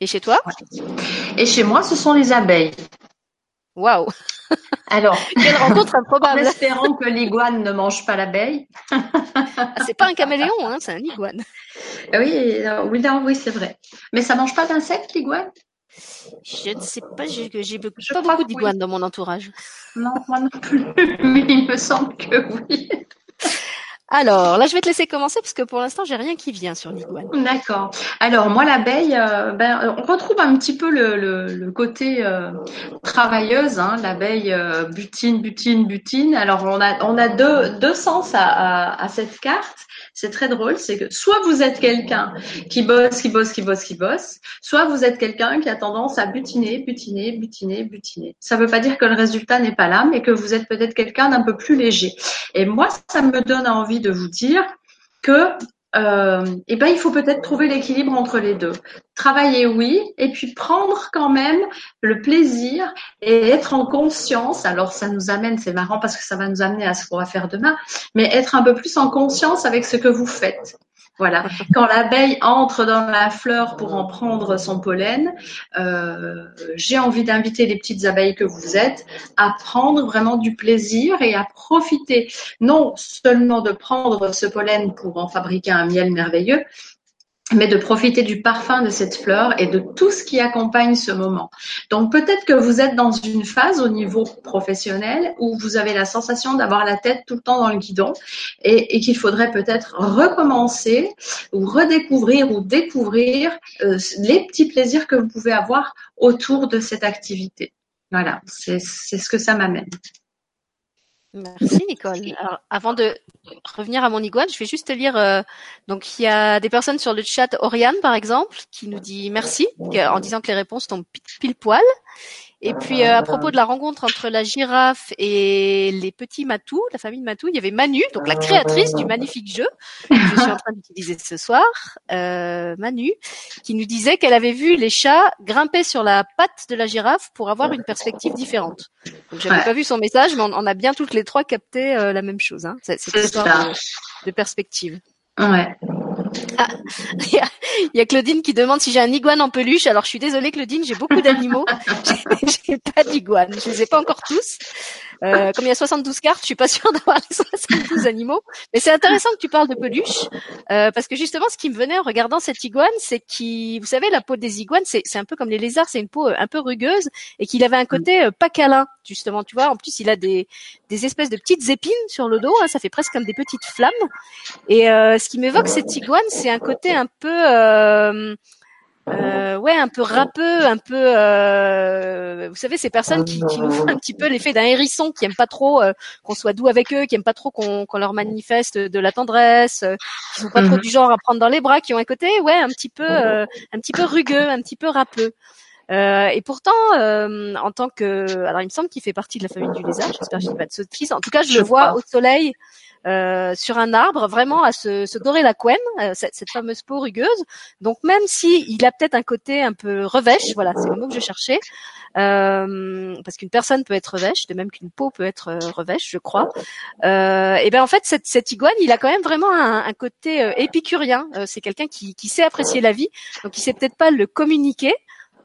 Et chez toi Et chez moi, ce sont les abeilles. Waouh Alors, *laughs* quelle rencontre improbable *laughs* En espérant que l'iguane ne mange pas l'abeille. Ah, c'est pas un caméléon, hein, c'est un iguane. Oui, oui, oui, c'est vrai. Mais ça mange pas d'insectes, l'iguane? Je ne sais pas, j'ai pas beaucoup d'iguanes dans mon entourage. Non, moi non plus, *laughs* mais il me semble que oui. Alors, là, je vais te laisser commencer parce que pour l'instant, j'ai rien qui vient sur l'iguane. D'accord. Alors, moi, l'abeille, euh, ben, on retrouve un petit peu le, le, côté euh, travailleuse. Hein, l'abeille euh, butine, butine, butine. Alors, on a, on a deux, deux sens à, à, à cette carte c'est très drôle, c'est que soit vous êtes quelqu'un qui bosse, qui bosse, qui bosse, qui bosse, soit vous êtes quelqu'un qui a tendance à butiner, butiner, butiner, butiner. Ça ne veut pas dire que le résultat n'est pas là, mais que vous êtes peut-être quelqu'un d'un peu plus léger. Et moi, ça me donne envie de vous dire que euh, eh ben, il faut peut-être trouver l'équilibre entre les deux. Travailler, oui, et puis prendre quand même le plaisir et être en conscience. Alors, ça nous amène, c'est marrant parce que ça va nous amener à ce qu'on va faire demain, mais être un peu plus en conscience avec ce que vous faites. Voilà. Quand l'abeille entre dans la fleur pour en prendre son pollen, euh, j'ai envie d'inviter les petites abeilles que vous êtes à prendre vraiment du plaisir et à profiter non seulement de prendre ce pollen pour en fabriquer un miel merveilleux, mais de profiter du parfum de cette fleur et de tout ce qui accompagne ce moment. Donc peut-être que vous êtes dans une phase au niveau professionnel où vous avez la sensation d'avoir la tête tout le temps dans le guidon et, qu'il faudrait peut-être recommencer ou redécouvrir ou découvrir euh, les petits plaisirs que vous pouvez avoir autour de cette activité. Voilà, c'est ce que ça m'amène. Merci Nicole. Alors, avant de revenir à mon iguane, je vais juste te lire. Euh, donc il y a des personnes sur le chat, Oriane par exemple, qui nous dit merci en disant que les réponses tombent pile poil. Et puis euh, à propos de la rencontre entre la girafe et les petits matous, la famille de Matou, il y avait Manu, donc la créatrice du magnifique jeu que je suis en train d'utiliser ce soir, euh, Manu, qui nous disait qu'elle avait vu les chats grimper sur la patte de la girafe pour avoir une perspective différente. Donc j'avais pas vu son message, mais on, a bien toutes les trois capté euh, la même chose. Hein. C'est histoire de, de perspective. Ouais. Ah, *laughs* il y, a Claudine qui demande si j'ai un iguane en peluche. Alors je suis désolée Claudine, j'ai beaucoup d'animaux. *laughs* j'ai pas d'iguane. Je les ai pas encore tous. Euh, comme il y a 72 cartes, je suis pas sûre *laughs* d'avoir les 72 animaux. Mais c'est intéressant que tu parles de peluche, euh, parce que justement, ce qui me venait en regardant cette iguane, c'est qu'il, vous savez, la peau des iguanes, c'est, un peu comme les lézards, c'est une peau euh, un peu rugueuse, et qu'il avait un côté pas câlin, justement. Tu vois, en plus, il a des, des espèces de petites épines sur le dos, hein, ça fait presque comme des petites flammes. Et ce qui m'évoque cette iguane, c'est un côté un peu euh, ouais, un peu râpeux, un peu, euh, vous savez, ces personnes qui, qui nous font un petit peu l'effet d'un hérisson, qui aiment pas trop euh, qu'on soit doux avec eux, qui aiment pas trop qu'on leur manifeste de la tendresse, euh, qui sont pas trop Mhm. du genre à prendre dans les bras, qui ont un côté, ouais, un petit peu, euh, un petit peu rugueux, un petit peu râpeux. Euh, et pourtant, euh, en tant que, alors il me semble qu'il fait partie de la famille du lézard. J'espère que je dis pas de sottises. En tout cas, je, Je le vois crois. au soleil. Euh, sur un arbre, vraiment à se, se dorer la couenne, euh, cette, cette fameuse peau rugueuse. Donc même si il a peut-être un côté un peu revêche, voilà, c'est le mot que je cherchais, euh, parce qu'une personne peut être revêche, de même qu'une peau peut être euh, revêche, je crois. Euh, et ben en fait, cette, cette iguane, il a quand même vraiment un, un côté épicurien. C'est quelqu'un qui, qui sait apprécier la vie, donc il sait peut-être pas le communiquer.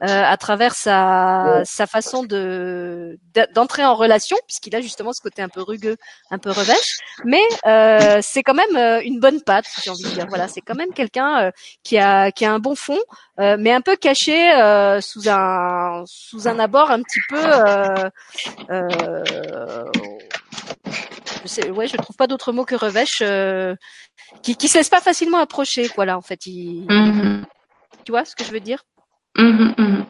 Euh, à travers sa, sa façon de d'entrer en relation, puisqu'il a justement ce côté un peu rugueux, un peu revêche, mais euh, *laughs* c'est quand même euh, une bonne patte, j'ai envie de dire. Voilà, c'est quand même quelqu'un euh, qui a qui a un bon fond, euh, mais un peu caché euh, sous un sous un abord un petit peu. Euh, euh, je sais, ouais, je trouve pas d'autre mot que revêche, euh, qui qui se laisse pas facilement approcher. Voilà, en fait, il, Mhm. tu vois ce que je veux dire? Mhm, mhm.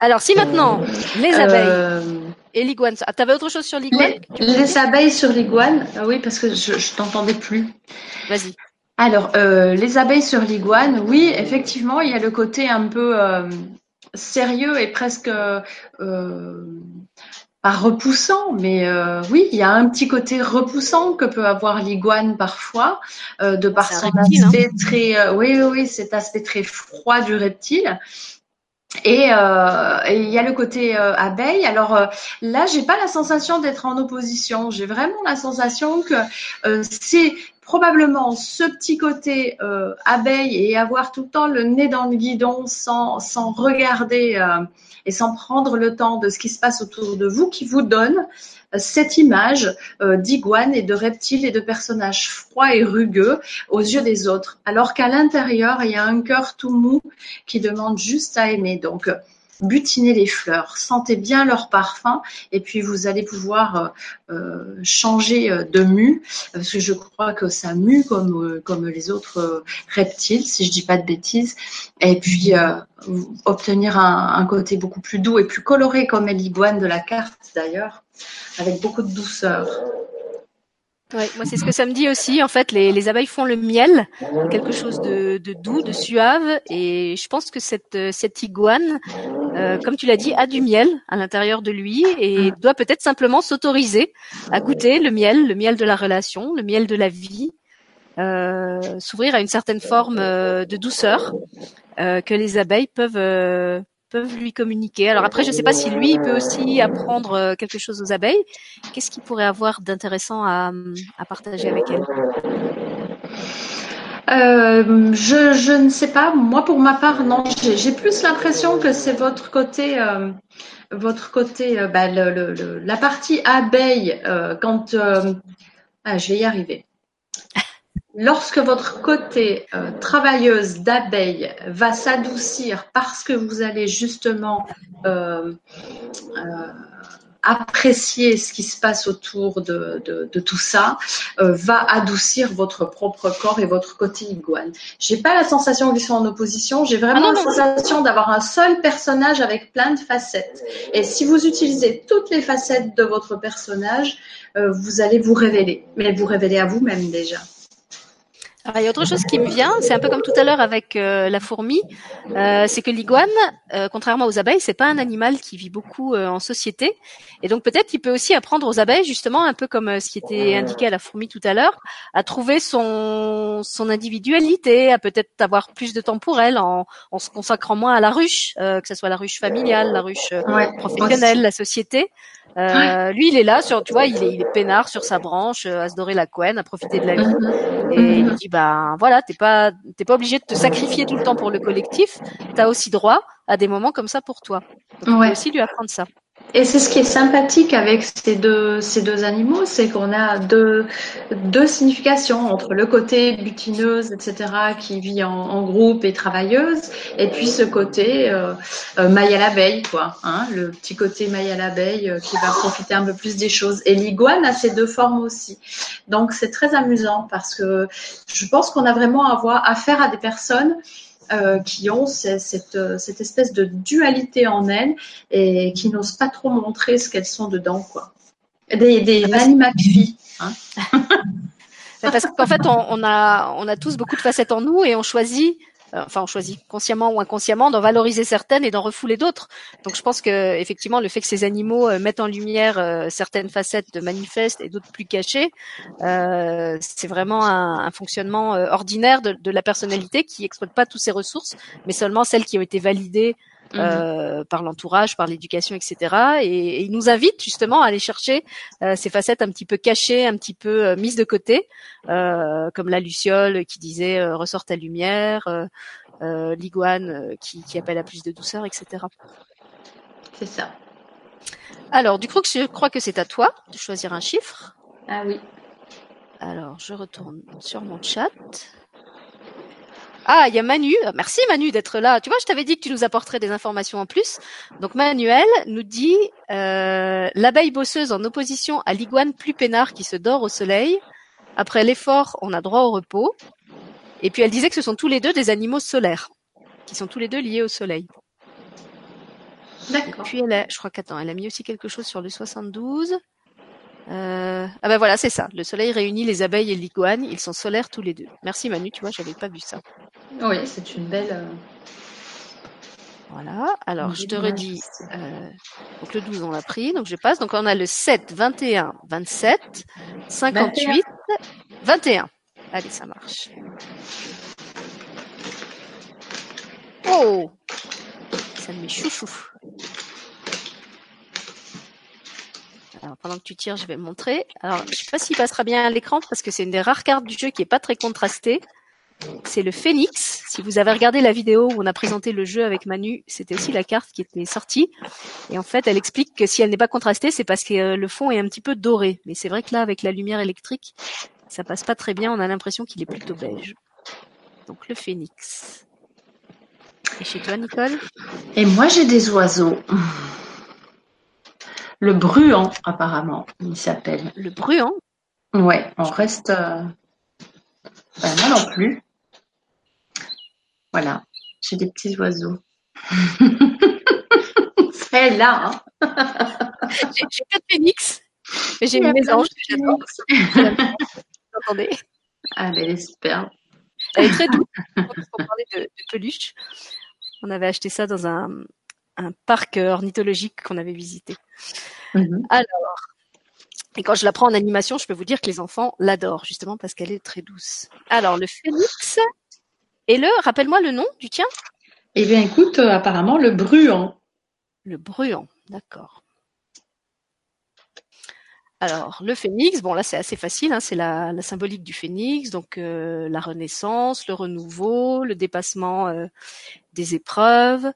Alors, si maintenant les abeilles Euh, et l'iguane, ah, t'avais autre chose sur l'iguane les, les abeilles sur l'iguane, euh, oui, parce que je, je t'entendais plus. Vas-y. Alors, euh, les abeilles sur l'iguane, oui, effectivement, il y a le côté un peu euh, sérieux et presque pas repoussant, mais euh, oui, il y a un petit côté repoussant que peut avoir l'iguane parfois, euh, de par son reptile, hein. aspect très, euh, oui, oui, oui, cet aspect très froid du reptile. Et euh, il y a le côté euh, abeille. Alors euh, là, j'ai pas la sensation d'être en opposition. J'ai vraiment la sensation que c'est probablement ce petit côté euh, abeille et avoir tout le temps le nez dans le guidon sans sans regarder euh, et sans prendre le temps de ce qui se passe autour de vous qui vous donne euh, cette image d'iguane et de reptiles et de personnages froids et rugueux aux yeux des autres, alors qu'à l'intérieur, il y a un cœur tout mou qui demande juste à aimer. Donc, butinez les fleurs, sentez bien leur parfum, et puis vous allez pouvoir euh, euh, changer euh, de mue, parce que je crois que ça mue comme comme les autres reptiles, si je dis pas de bêtises, et puis obtenir un, un côté beaucoup plus doux et plus coloré comme est l'iguane de la carte d'ailleurs, avec beaucoup de douceur. Ouais, moi c'est ce que ça me dit aussi. En fait, les, les abeilles font le miel, quelque chose de, de doux, de suave, et je pense que cette cette iguane, euh, comme tu l'as dit, a du miel à l'intérieur de lui et doit peut-être simplement s'autoriser à goûter le miel, le miel de la relation, le miel de la vie, euh, s'ouvrir à une certaine forme euh, de douceur que les abeilles peuvent peuvent lui communiquer. Alors après, je ne sais pas si lui il peut aussi apprendre quelque chose aux abeilles. Qu'est-ce qu'il pourrait avoir d'intéressant à, à partager avec elles Euh, je, ne sais pas. Moi, pour ma part, non. J'ai plus l'impression que c'est votre côté, euh, votre côté, euh, bah, la partie abeille. quand ah, je vais y arriver. Lorsque votre côté travailleuse d'abeille va s'adoucir parce que vous allez justement apprécier ce qui se passe autour de, de, de tout ça, euh, va adoucir votre propre corps et votre côté iguane. J'ai pas la sensation qu'ils sont en opposition, j'ai vraiment Ah non, la non. sensation d'avoir un seul personnage avec plein de facettes. Et si vous utilisez toutes les facettes de votre personnage, euh, vous allez vous révéler, mais vous révéler à vous-même déjà. Alors, il y a autre chose qui me vient, c'est un peu comme tout à l'heure avec euh, la fourmi, euh, c'est que l'iguane, euh, contrairement aux abeilles, c'est pas un animal qui vit beaucoup euh, en société, et donc peut-être qu'il peut aussi apprendre aux abeilles, justement, un peu comme euh, ce qui était indiqué à la fourmi tout à l'heure, à trouver son son individualité, à peut-être avoir plus de temps pour elle, en, en se consacrant moins à la ruche, euh, que ce soit la ruche familiale, la ruche euh, professionnelle, la société. Euh, lui, il est là, sur, tu vois, il est, il est peinard sur sa branche, euh, à se dorer la couenne, à profiter de la vie. Mhm. Et il dit bah voilà, t'es pas t'es pas obligé de te sacrifier tout le temps pour le collectif. T'as aussi droit à des moments comme ça pour toi. Donc, on Ouais. peut aussi lui apprendre ça. Et c'est ce qui est sympathique avec ces deux, ces deux animaux, c'est qu'on a deux, deux significations entre le côté butineuse, etc., qui vit en, en groupe et travailleuse, et puis ce côté euh, euh, maille à l'abeille, quoi. Hein, le petit côté maille à l'abeille euh, qui va profiter un peu plus des choses. Et l'iguane a ces deux formes aussi. Donc c'est très amusant parce que je pense qu'on a vraiment à avoir affaire à des personnes euh, qui ont cette, cette, espèce de dualité en elles et qui n'osent pas trop montrer ce qu'elles sont dedans, quoi. Des, des Nanny McPhee. Hein *laughs* parce qu'en fait, on, on, a, on a tous beaucoup de facettes en nous et on choisit euh, enfin on choisit consciemment ou inconsciemment d'en valoriser certaines et d'en refouler d'autres. Donc je pense que effectivement le fait que ces animaux euh, mettent en lumière euh, certaines facettes de manifestes et d'autres plus cachées, euh, c'est vraiment un, un fonctionnement ordinaire de, de, la personnalité qui exploite pas toutes ses ressources, mais seulement celles qui ont été validées Mmh. Euh, par l'entourage, par l'éducation, etc. Et, et, il nous invite justement à aller chercher euh, ces facettes un petit peu cachées, un petit peu euh, mises de côté, comme la luciole qui disait ressort ta lumière, l'iguane qui, qui, appelle à plus de douceur, etc. C'est ça. Alors, du coup, je crois que c'est à toi de choisir un chiffre. Ah oui. Alors, je retourne sur mon chat. Ah, il y a Manu. Merci Manu d'être là. Tu vois, je t'avais dit que tu nous apporterais des informations en plus. Donc Manuel nous dit euh, l'abeille bosseuse en opposition à l'iguane plus peinard qui se dort au soleil. Après l'effort, on a droit au repos. Et puis elle disait que ce sont tous les deux des animaux solaires, qui sont tous les deux liés au soleil. D'accord. Puis elle a, je crois qu'attends, elle a mis aussi quelque chose sur le 72. Euh, ah ben voilà, c'est ça. Le soleil réunit les abeilles et l'iguane. Ils sont solaires tous les deux. Merci Manu, tu vois, j'avais pas vu ça. Oui, c'est une belle. Euh, voilà. Alors, je te redis. Euh, donc le 12, on l'a pris. Donc je passe. Donc on a le 7, 21, 27, 58, 21. Allez, ça marche. Oh Ça me met chouchou. Alors, pendant que tu tires, je vais montrer. Alors, je sais pas s'il passera bien à l'écran parce que c'est une des rares cartes du jeu qui est pas très contrastée. C'est le Phoenix. Si vous avez regardé la vidéo où on a présenté le jeu avec Manu, c'était aussi la carte qui était sortie. Et en fait, elle explique que si elle n'est pas contrastée, c'est parce que euh, le fond est un petit peu doré. Mais c'est vrai que là, avec la lumière électrique, ça passe pas très bien. On a l'impression qu'il est plutôt beige. Donc le Phoenix. Et chez toi, Nicole? Et moi, j'ai des oiseaux. Le bruant, apparemment, il s'appelle. Le bruant? Ouais, on reste. Euh... Ben, moi non plus. Voilà, j'ai des petits oiseaux. *laughs* C'est là. Hein j'ai pas de phénix, mais j'ai une mésange *laughs* Attendez. Ah, mais superbe. Elle est très douce. Pour parler de, de, peluche, on avait acheté ça dans un, un parc ornithologique qu'on avait visité. Mm-hmm. Alors, et quand je la prends en animation, je peux vous dire que les enfants l'adorent, justement parce qu'elle est très douce. Alors, le phénix, et le, rappelle-moi le nom du tien? Eh bien, écoute, euh, apparemment, le bruant. Le bruant, d'accord. Alors, le phénix, bon là c'est assez facile, hein, c'est la, la, symbolique du phénix, donc euh, la renaissance, le renouveau, le dépassement euh, des épreuves.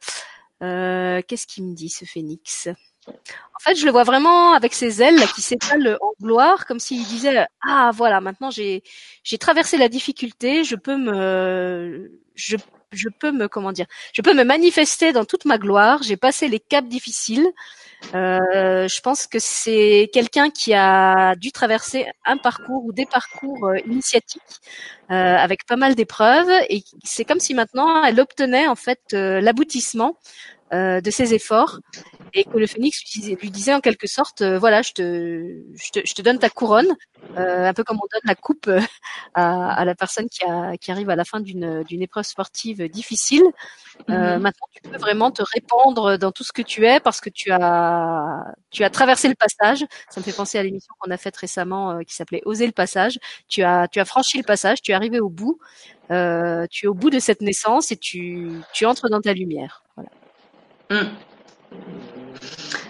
Euh, Qu'est-ce qu'il me dit ce phénix? En fait, je le vois vraiment avec ses ailes qui s'étalent en gloire, comme s'il disait ah voilà maintenant j'ai traversé la difficulté, je peux me je peux me manifester dans toute ma gloire. J'ai passé les caps difficiles. Euh, je pense que c'est quelqu'un qui a dû traverser un parcours ou des parcours euh, initiatiques euh, avec pas mal d'épreuves et c'est comme si maintenant elle obtenait en fait l'aboutissement euh, de ses efforts et que le phénix lui disait, en quelque sorte, euh, voilà, je te, je te, je te, donne ta couronne, euh, un peu comme on donne la coupe euh, à, à, la personne qui, a, qui arrive à la fin d'une, d'une épreuve sportive difficile. Mm-hmm. Maintenant, tu peux vraiment te répandre dans tout ce que tu es parce que tu as, tu as traversé le passage. Ça me fait penser à l'émission qu'on a faite récemment qui s'appelait Oser le passage. Tu as, tu as franchi le passage, tu es arrivé au bout. tu es au bout de cette naissance et tu, tu entres dans ta lumière. Voilà. Mmh.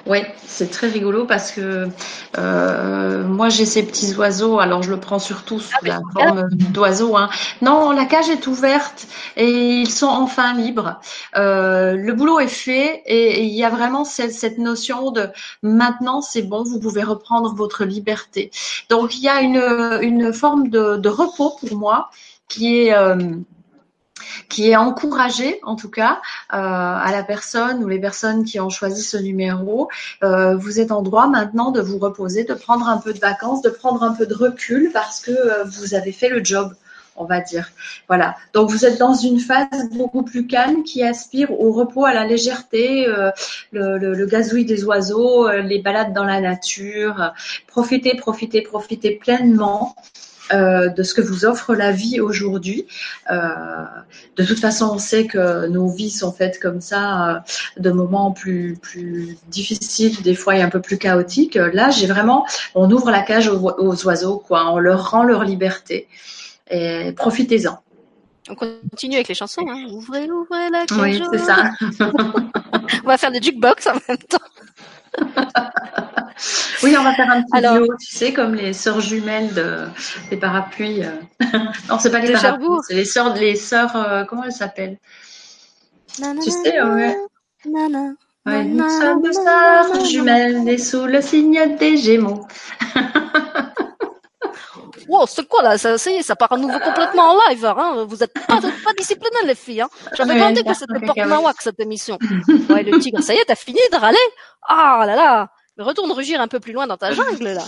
Oui, c'est très rigolo parce que euh, moi j'ai ces petits oiseaux, alors je le prends surtout sous ah, la forme d'oiseau. Hein. Non, la cage est ouverte et ils sont enfin libres. Euh, le boulot est fait et il y a vraiment cette, cette notion de maintenant c'est bon, vous pouvez reprendre votre liberté. Donc il y a une, une forme de, de repos pour moi qui est euh, qui est encouragé en tout cas euh, à la personne ou les personnes qui ont choisi ce numéro. Euh, vous êtes en droit maintenant de vous reposer, de prendre un peu de vacances, de prendre un peu de recul parce que euh, vous avez fait le job on va dire. Voilà. Donc vous êtes dans une phase beaucoup plus calme qui aspire au repos, à la légèreté, le, le, le, gazouille des oiseaux, les balades dans la nature. Profitez, profitez, profitez pleinement. Euh, de ce que vous offre la vie aujourd'hui. Euh, de toute façon, on sait que nos vies sont faites comme ça, euh, de moments plus plus difficiles, des fois et un peu plus chaotiques. Là, j'ai vraiment, on ouvre la cage aux, aux, oiseaux, quoi. On leur rend leur liberté et profitez-en. On continue avec les chansons. Hein. Ouvrez, ouvrez la cage. Oui, c'est ça. *laughs* on va faire des jukebox en même temps. *laughs* Oui, on va faire un petit Alors, duo, tu sais, comme les sœurs jumelles de, des parapluies. *laughs* non, c'est pas les parapluies, c'est les sœurs, les sœurs, euh, comment elles s'appellent? Tu sais, ouais. Nana. Ouais, nous sommes deux sœurs jumelles nées sous le signe des Gémeaux. *laughs* Wow, c'est quoi là ça, ça y est, ça part à nouveau complètement en live. Hein vous êtes pas, pas disciplinées les filles. Hein J'avais demandé que c'était porte nawak cette émission. Ouais, le tigre, ça y est, t'as fini de râler? Ah là là Retourne rugir un peu plus loin dans ta jungle, là.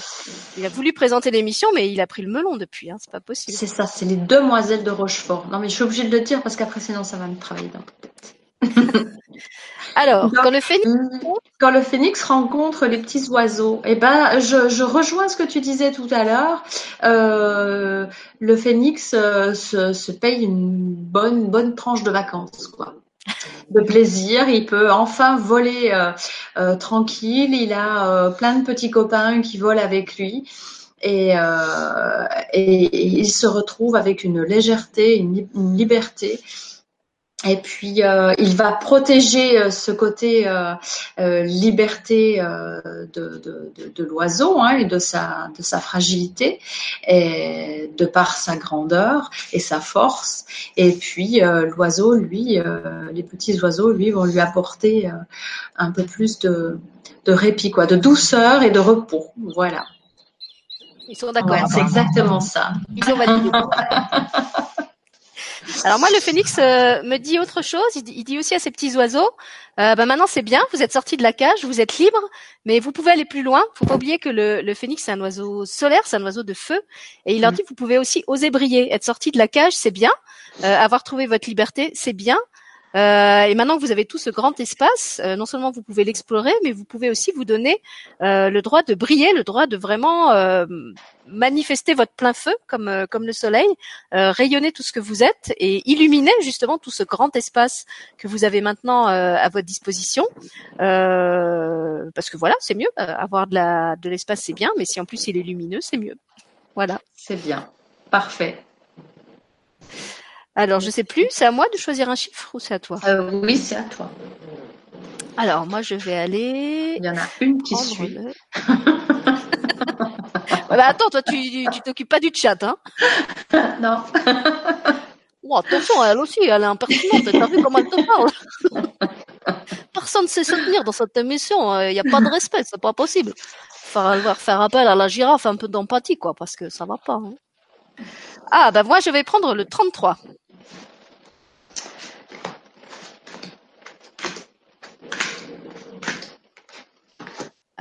Il a voulu présenter l'émission, mais il a pris le melon depuis, hein. C'est pas possible. C'est ça, c'est les demoiselles de Rochefort. Non, mais je suis obligée de le dire parce qu'après, sinon, ça va me travailler dans la tête. *laughs* Alors, quand le phénix... Quand le phénix rencontre les petits oiseaux, eh ben, je, je rejoins ce que tu disais tout à l'heure. Euh, le phénix euh, se, se, paye une bonne, bonne tranche de vacances, quoi de plaisir. Il peut enfin voler euh, euh, tranquille. Il a euh, plein de petits copains qui volent avec lui. Et, il se retrouve avec une légèreté, une liberté et puis euh, il va protéger euh, ce côté euh, liberté de, de, de, de l'oiseau hein, et de sa, de sa fragilité, et de par sa grandeur et sa force. Et puis l'oiseau, lui, les petits oiseaux, lui, vont lui apporter un peu plus de, de répit, quoi, de douceur et de repos. Voilà. Ils sont d'accord. Ouais, c'est exactement ça. Ils ont validé. *laughs* Alors moi, le phénix euh, me dit autre chose. Il dit, il dit, aussi à ces petits oiseaux, euh, bah maintenant c'est bien, vous êtes sortis de la cage, vous êtes libres, mais vous pouvez aller plus loin. Faut pas oublier que le, le phénix c'est un oiseau solaire, c'est un oiseau de feu, et il leur mm. dit vous pouvez aussi oser briller. Être sorti de la cage, c'est bien. Euh, avoir trouvé votre liberté, c'est bien. Euh, et maintenant que vous avez tout ce grand espace, euh, non seulement vous pouvez l'explorer, mais vous pouvez aussi vous donner euh, le droit de briller, le droit de vraiment euh, manifester votre plein feu comme euh, comme le soleil, rayonner tout ce que vous êtes et illuminer justement tout ce grand espace que vous avez maintenant à votre disposition. parce que voilà, c'est mieux. avoir de la de l'espace, c'est bien, mais si en plus il est lumineux, c'est mieux. Voilà. C'est bien. Parfait. Alors, je sais plus, c'est à moi de choisir un chiffre ou c'est à toi euh, Oui, c'est à toi. Alors, moi, je vais aller. Il y en a une qui suit. *laughs* bah, attends, toi, tu t'occupes pas du chat, hein *laughs* Non. *laughs* Oh, attention, elle aussi, elle est impertinente. T'as vu comment elle te parle Personne ne sait se tenir dans cette émission. Il n'y a pas de respect, c'est pas possible. Falloir faire appel à la girafe, un peu d'empathie, quoi, parce que ça va pas. Hein. Ah, bah moi, je vais prendre le 33.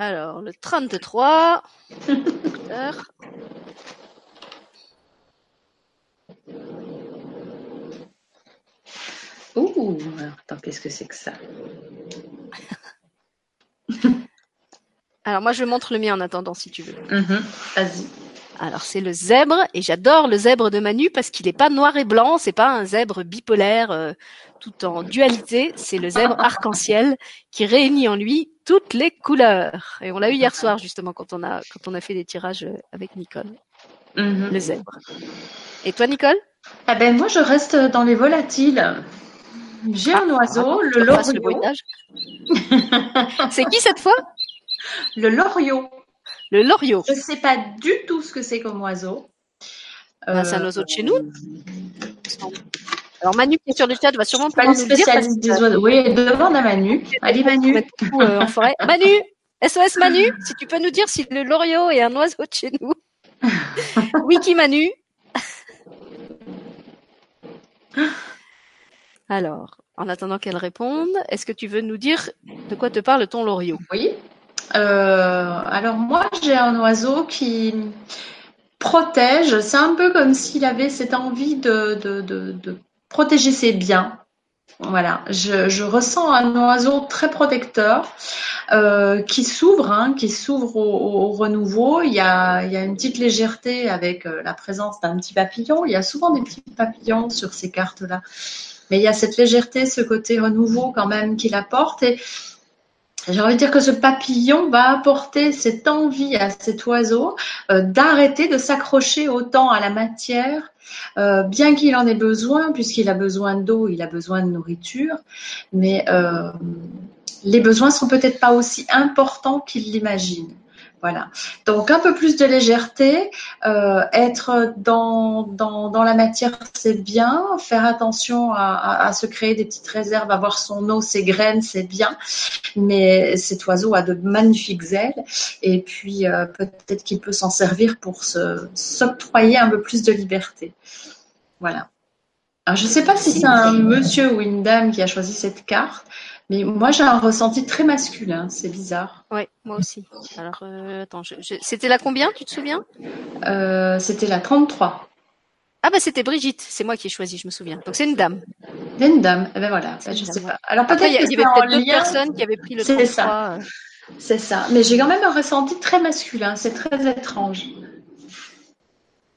Alors, le 33. Ouh, attends, qu'est-ce que c'est que ça? *laughs* Alors, moi, je montre le mien en attendant, si tu veux. Mm -hmm. Vas-y. Alors c'est le zèbre et j'adore le zèbre de Manu parce qu'il n'est pas noir et blanc, c'est pas un zèbre bipolaire euh, tout en dualité, c'est le zèbre *laughs* arc-en-ciel qui réunit en lui toutes les couleurs. Et on l'a eu hier soir justement quand on a quand on a fait des tirages euh, avec Nicole. Mm -hmm. Le zèbre. Et toi Nicole? Ah ben moi je reste dans les volatiles. J'ai ah, un oiseau, ah, le loriot. *laughs* c'est qui cette fois? Le loriot. Le loriot. Je ne sais pas du tout ce que c'est comme oiseau. Ben, c'est un oiseau de chez nous. Alors Manu qui est sur le chat va sûrement pouvoir nous le dire. Parce des oiseaux. Oui, demande à Manu. Allez Manu. Euh, en forêt. *laughs* Manu, SOS Manu, si tu peux nous dire si le loriot est un oiseau de chez nous. *laughs* Wiki Manu? Alors, en attendant qu'elle réponde, est-ce que tu veux nous dire de quoi te parle ton loriot? Oui. Euh, alors moi, j'ai un oiseau qui protège. C'est un peu comme s'il avait cette envie de, protéger ses biens. Voilà, je, ressens un oiseau très protecteur euh, qui s'ouvre, hein, qui s'ouvre au, au, renouveau. Il y, a, une petite légèreté avec euh, la présence d'un petit papillon. Il y a souvent des petits papillons sur ces cartes-là, mais il y a cette légèreté, ce côté renouveau quand même qu'il apporte. J'ai envie de dire que ce papillon va apporter cette envie à cet oiseau euh, d'arrêter de s'accrocher autant à la matière, euh, bien qu'il en ait besoin, puisqu'il a besoin d'eau, il a besoin de nourriture, mais euh, les besoins sont peut-être pas aussi importants qu'il l'imagine. Voilà. Donc un peu plus de légèreté, euh, être dans, dans, dans, la matière, c'est bien. Faire attention à, à, à, se créer des petites réserves, avoir son eau, ses graines, c'est bien. Mais cet oiseau a de magnifiques ailes et puis euh, peut-être qu'il peut s'en servir pour s'octroyer un peu plus de liberté. Voilà. Alors je ne sais pas si c'est un monsieur ou une dame qui a choisi cette carte, mais moi, j'ai un ressenti très masculin, c'est bizarre. Ouais, moi aussi. Alors, euh, attends, je, je... c'était la combien, tu te souviens? Euh, C'était la 33. Ah bah c'était Brigitte, c'est moi qui ai choisi, je me souviens. Donc c'est une dame. C'est une dame, eh ben voilà, ben, je sais pas. Alors peut-être il y, avait peut-être d'autres personnes qui avaient pris le 33. C'est ça. C'est ça. Mais j'ai quand même un ressenti très masculin, c'est très étrange.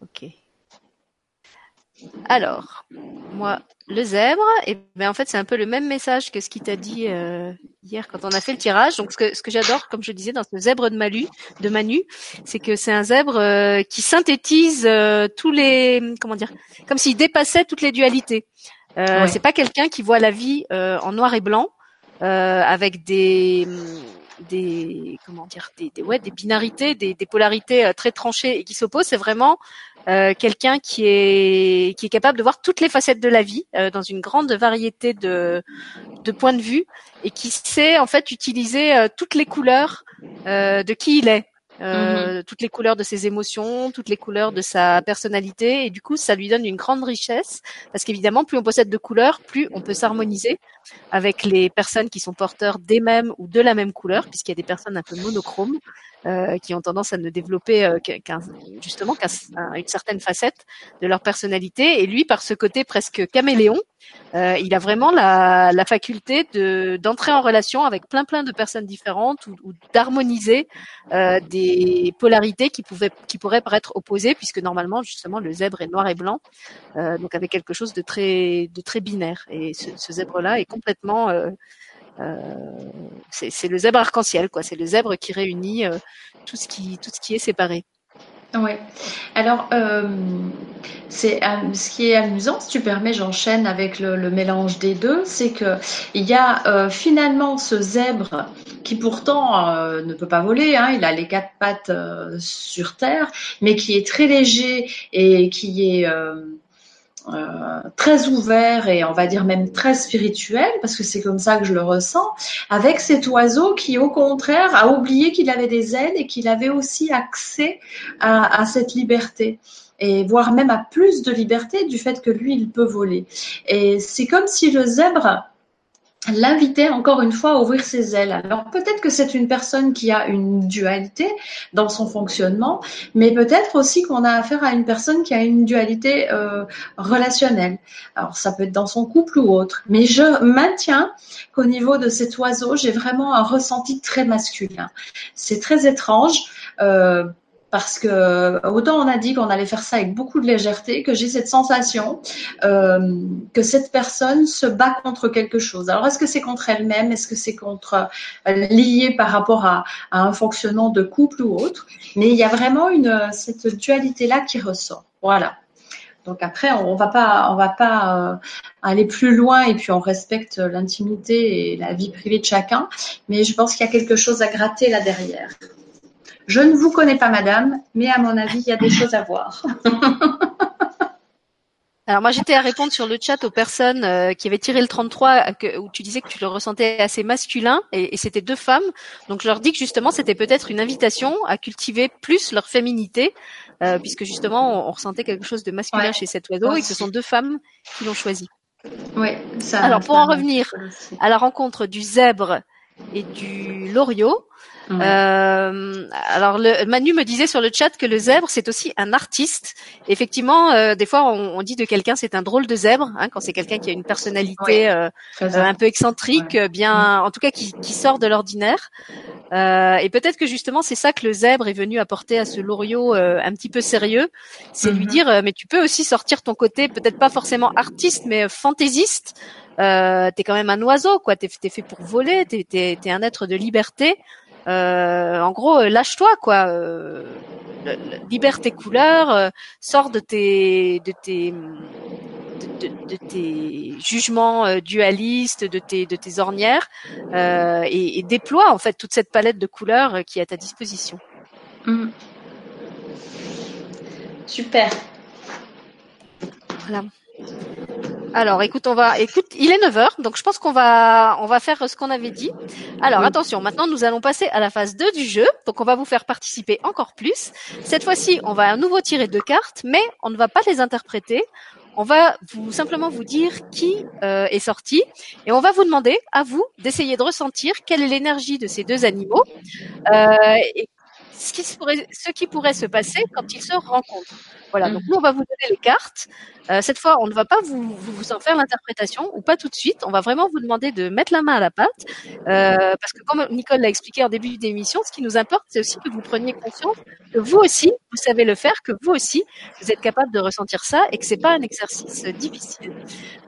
Ok. Alors, moi, le zèbre, et ben en fait c'est un peu le même message que ce qu'il t'a dit euh, hier quand on a fait le tirage. Donc ce que ce que j'adore, comme je disais dans ce zèbre de Malu, de Manu, c'est que c'est un zèbre euh, qui synthétise euh, tous les comment dire, comme s'il dépassait toutes les dualités. Euh, C'est pas quelqu'un qui voit la vie en noir et blanc avec des des comment dire des, des ouais des binarités, des, des polarités très tranchées et qui s'opposent. C'est vraiment euh, quelqu'un qui est qui est capable de voir toutes les facettes de la vie euh, dans une grande variété de de points de vue et qui sait en fait utiliser euh, toutes les couleurs de qui il est. Mm-hmm. toutes les couleurs de ses émotions, toutes les couleurs de sa personnalité, et du coup, ça lui donne une grande richesse, parce qu'évidemment, plus on possède de couleurs, plus on peut s'harmoniser avec les personnes qui sont porteurs des mêmes ou de la même couleur, puisqu'il y a des personnes un peu monochromes, euh, qui ont tendance à ne développer euh, qu'un, justement qu'une certaine facette de leur personnalité. Et lui, par ce côté presque caméléon, euh, il a vraiment la, la faculté de d'entrer en relation avec plein plein de personnes différentes ou, ou d'harmoniser euh, des polarités qui pouvaient qui pourraient paraître opposées, puisque normalement justement le zèbre est noir et blanc, euh, donc avec quelque chose de très de très binaire. Et ce, ce zèbre-là est complètement euh, c'est le zèbre arc-en-ciel, quoi. C'est le zèbre qui réunit euh, tout ce qui tout ce qui est séparé. Oui. Alors, euh, c'est ce qui est amusant, si tu permets, j'enchaîne avec le, le, mélange des deux, c'est que il y a euh, finalement ce zèbre qui pourtant euh, ne peut pas voler, hein, il a les quatre pattes sur terre, mais qui est très léger et qui est euh, très ouvert et on va dire même très spirituel, parce que c'est comme ça que je le ressens, avec cet oiseau qui au contraire a oublié qu'il avait des ailes et qu'il avait aussi accès à, à cette liberté et voire même à plus de liberté du fait que lui il peut voler. Et c'est comme si le zèbre l'invitait encore une fois à ouvrir ses ailes. Alors peut-être que c'est une personne qui a une dualité dans son fonctionnement, mais peut-être aussi qu'on a affaire à une personne qui a une dualité euh, relationnelle. Alors ça peut être dans son couple ou autre, mais je maintiens qu'au niveau de cet oiseau, j'ai vraiment un ressenti très masculin. C'est très étrange. Euh, parce que autant on a dit qu'on allait faire ça avec beaucoup de légèreté, que j'ai cette sensation euh, que cette personne se bat contre quelque chose. Alors est-ce que c'est contre elle-même? Est-ce que c'est contre euh, lié par rapport à, un fonctionnement de couple ou autre? Mais il y a vraiment cette dualité là qui ressort. Voilà. Donc après, on va pas, on va pas euh, aller plus loin et puis on respecte l'intimité et la vie privée de chacun. Mais je pense qu'il y a quelque chose à gratter là derrière. Je ne vous connais pas, madame, mais à mon avis, il y a des *laughs* choses à voir. *laughs* Alors moi j'étais à répondre sur le chat aux personnes euh, qui avaient tiré le 33 que, où tu disais que tu le ressentais assez masculin et, et c'était deux femmes. Donc je leur dis que justement c'était peut-être une invitation à cultiver plus leur féminité euh, puisque justement on, on, ressentait quelque chose de masculin ouais. chez cet oiseau et que ce sont deux femmes qui l'ont choisi. Oui, ça. Alors pour en revenir à la rencontre du zèbre et du loriot, Euh, alors le, Manu me disait sur le chat que le zèbre c'est aussi un artiste. Effectivement, euh, des fois on, on dit de quelqu'un c'est un drôle de zèbre hein, quand c'est quelqu'un qui a une personnalité euh, euh, un peu excentrique, bien, en tout cas qui, qui sort de l'ordinaire. Euh, et peut-être que justement c'est ça que le zèbre est venu apporter à ce Loriot euh, un petit peu sérieux, c'est lui Mhm. dire euh, mais tu peux aussi sortir ton côté peut-être pas forcément artiste mais fantaisiste. Euh, t'es quand même un oiseau quoi, t'es t'es fait pour voler, t'es t'es t'es un être de liberté. Euh, en gros, euh, lâche-toi quoi. Euh, libère tes couleurs, euh, sors de tes de tes de, de- tes jugements euh, dualistes, de tes de tes ornières, euh, et, et déploie en fait toute cette palette de couleurs qui est à ta disposition. Mhm. Super. Alors, écoute, on va, écoute, il est 9 heures, donc je pense qu'on va, on va faire ce qu'on avait dit. Alors, attention, maintenant nous allons passer à la phase 2 du jeu, donc on va vous faire participer encore plus. Cette fois-ci, on va à nouveau tirer deux cartes, mais on ne va pas les interpréter. On va vous simplement vous dire qui euh, est sorti et on va vous demander à vous d'essayer de ressentir quelle est l'énergie de ces deux animaux euh, et ce qui, se pourrait, ce qui pourrait se passer quand ils se rencontrent. Voilà, donc nous on va vous donner les cartes. Euh, cette fois, on ne va pas vous, vous, en faire l'interprétation ou pas tout de suite. On va vraiment vous demander de mettre la main à la pâte euh, parce que comme Nicole l'a expliqué en début d'émission, ce qui nous importe, c'est aussi que vous preniez conscience que vous aussi, vous savez le faire, que vous aussi, vous êtes capable de ressentir ça et que c'est pas un exercice difficile.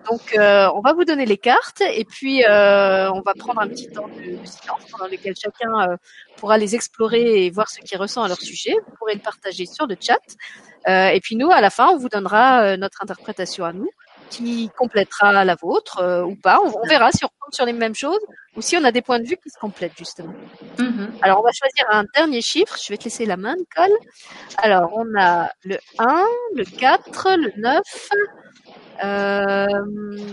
Donc, euh, on va vous donner les cartes et puis on va prendre un petit temps de, de silence pendant lequel chacun pourra les explorer et voir ce qu'il ressent à leur sujet. Vous pourrez le partager sur le chat. Euh, et puis nous, à la fin, on vous donnera euh, notre interprétation à nous, qui complétera la vôtre euh, ou pas. On, on verra si on tombe sur les mêmes choses ou si on a des points de vue qui se complètent justement. Mhm. Alors, on va choisir un dernier chiffre. Je vais te laisser la main, Nicole. Alors, on a le 1, le 4, le 9. Euh,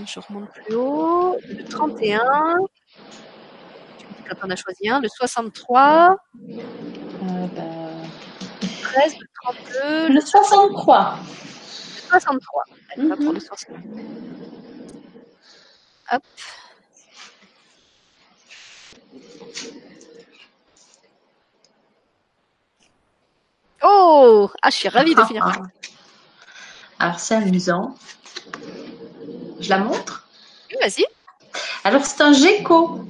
je remonte plus haut. Le 31. Tu me dis quand on a choisi un. Le 63. Euh, bah, 13, le 32, Le 63. le 63. Allez, on va Mhm. pour le 63. Hop. Oh Ah, je suis ravie de finir. Ah, ah. Alors c'est amusant. Je la montre? Oui, Vas-y. Alors c'est un gecko.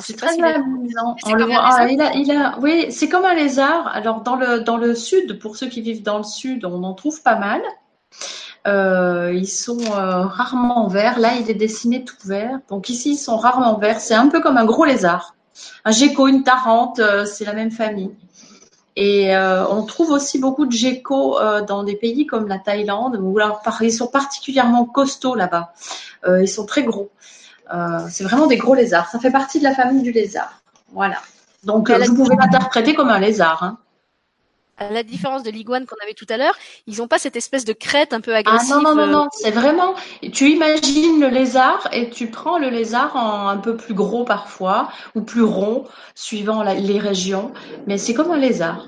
C'est très amusant. On le voit- ah, il a, il a, oui, c'est comme un lézard. Alors dans le dans le sud, pour ceux qui vivent dans le sud, on en trouve pas mal. Euh, ils sont euh, rarement verts. Là, il est dessiné tout vert. Donc ici, ils sont rarement verts. C'est un peu comme un gros lézard. Un gecko, une tarente, euh, c'est la même famille. Et euh, on trouve aussi beaucoup de geckos dans des pays comme la Thaïlande, où ils sont particulièrement costauds là-bas. Ils sont très gros. Euh, c'est vraiment des gros lézards. Ça fait partie de la famille du lézard. Voilà. Donc, euh, vous pouvez l'interpréter comme un lézard. hein. À la différence de l'iguane qu'on avait tout à l'heure, ils n'ont pas cette espèce de crête un peu Ah agressive. non, non, non, euh, non. C'est vraiment. Tu imagines le lézard et tu prends le lézard en un peu plus gros parfois ou plus rond, suivant la- les régions. Mais c'est comme un lézard.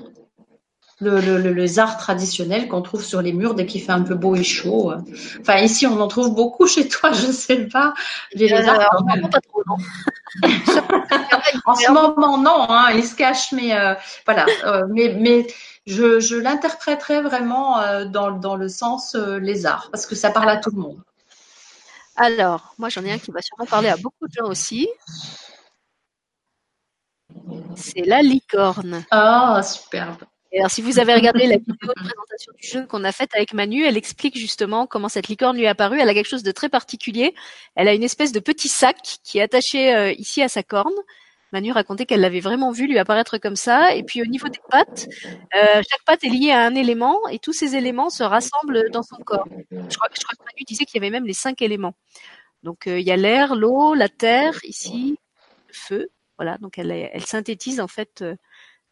Le, le, le lézard traditionnel qu'on trouve sur les murs dès qu'il fait un peu beau et chaud. Enfin, ici, on en trouve beaucoup chez toi, je sais pas. Les euh, en pas trop, non. *laughs* En ce moment, non, hein, il se cache, mais euh, voilà. Euh, mais mais je, je l'interpréterais vraiment euh, dans, dans le sens euh, lézard, parce que ça parle à tout le monde. Alors, moi j'en ai un qui va sûrement parler à beaucoup de gens aussi. C'est la licorne. Ah, superbe. Alors, si vous avez regardé la vidéo de *laughs* présentation du jeu qu'on a faite avec Manu, elle explique justement comment cette licorne lui est apparue. Elle a quelque chose de très particulier. Elle a une espèce de petit sac qui est attaché euh, ici à sa corne. Manu racontait qu'elle l'avait vraiment vu lui apparaître comme ça. Et puis au niveau des pattes, euh, chaque patte est liée à un élément et tous ces éléments se rassemblent dans son corps. Je crois, je crois que Manu disait qu'il y avait même les cinq éléments. Donc euh, il y a l'air, l'eau, la terre, ici, le feu. Voilà, donc elle, synthétise en fait euh,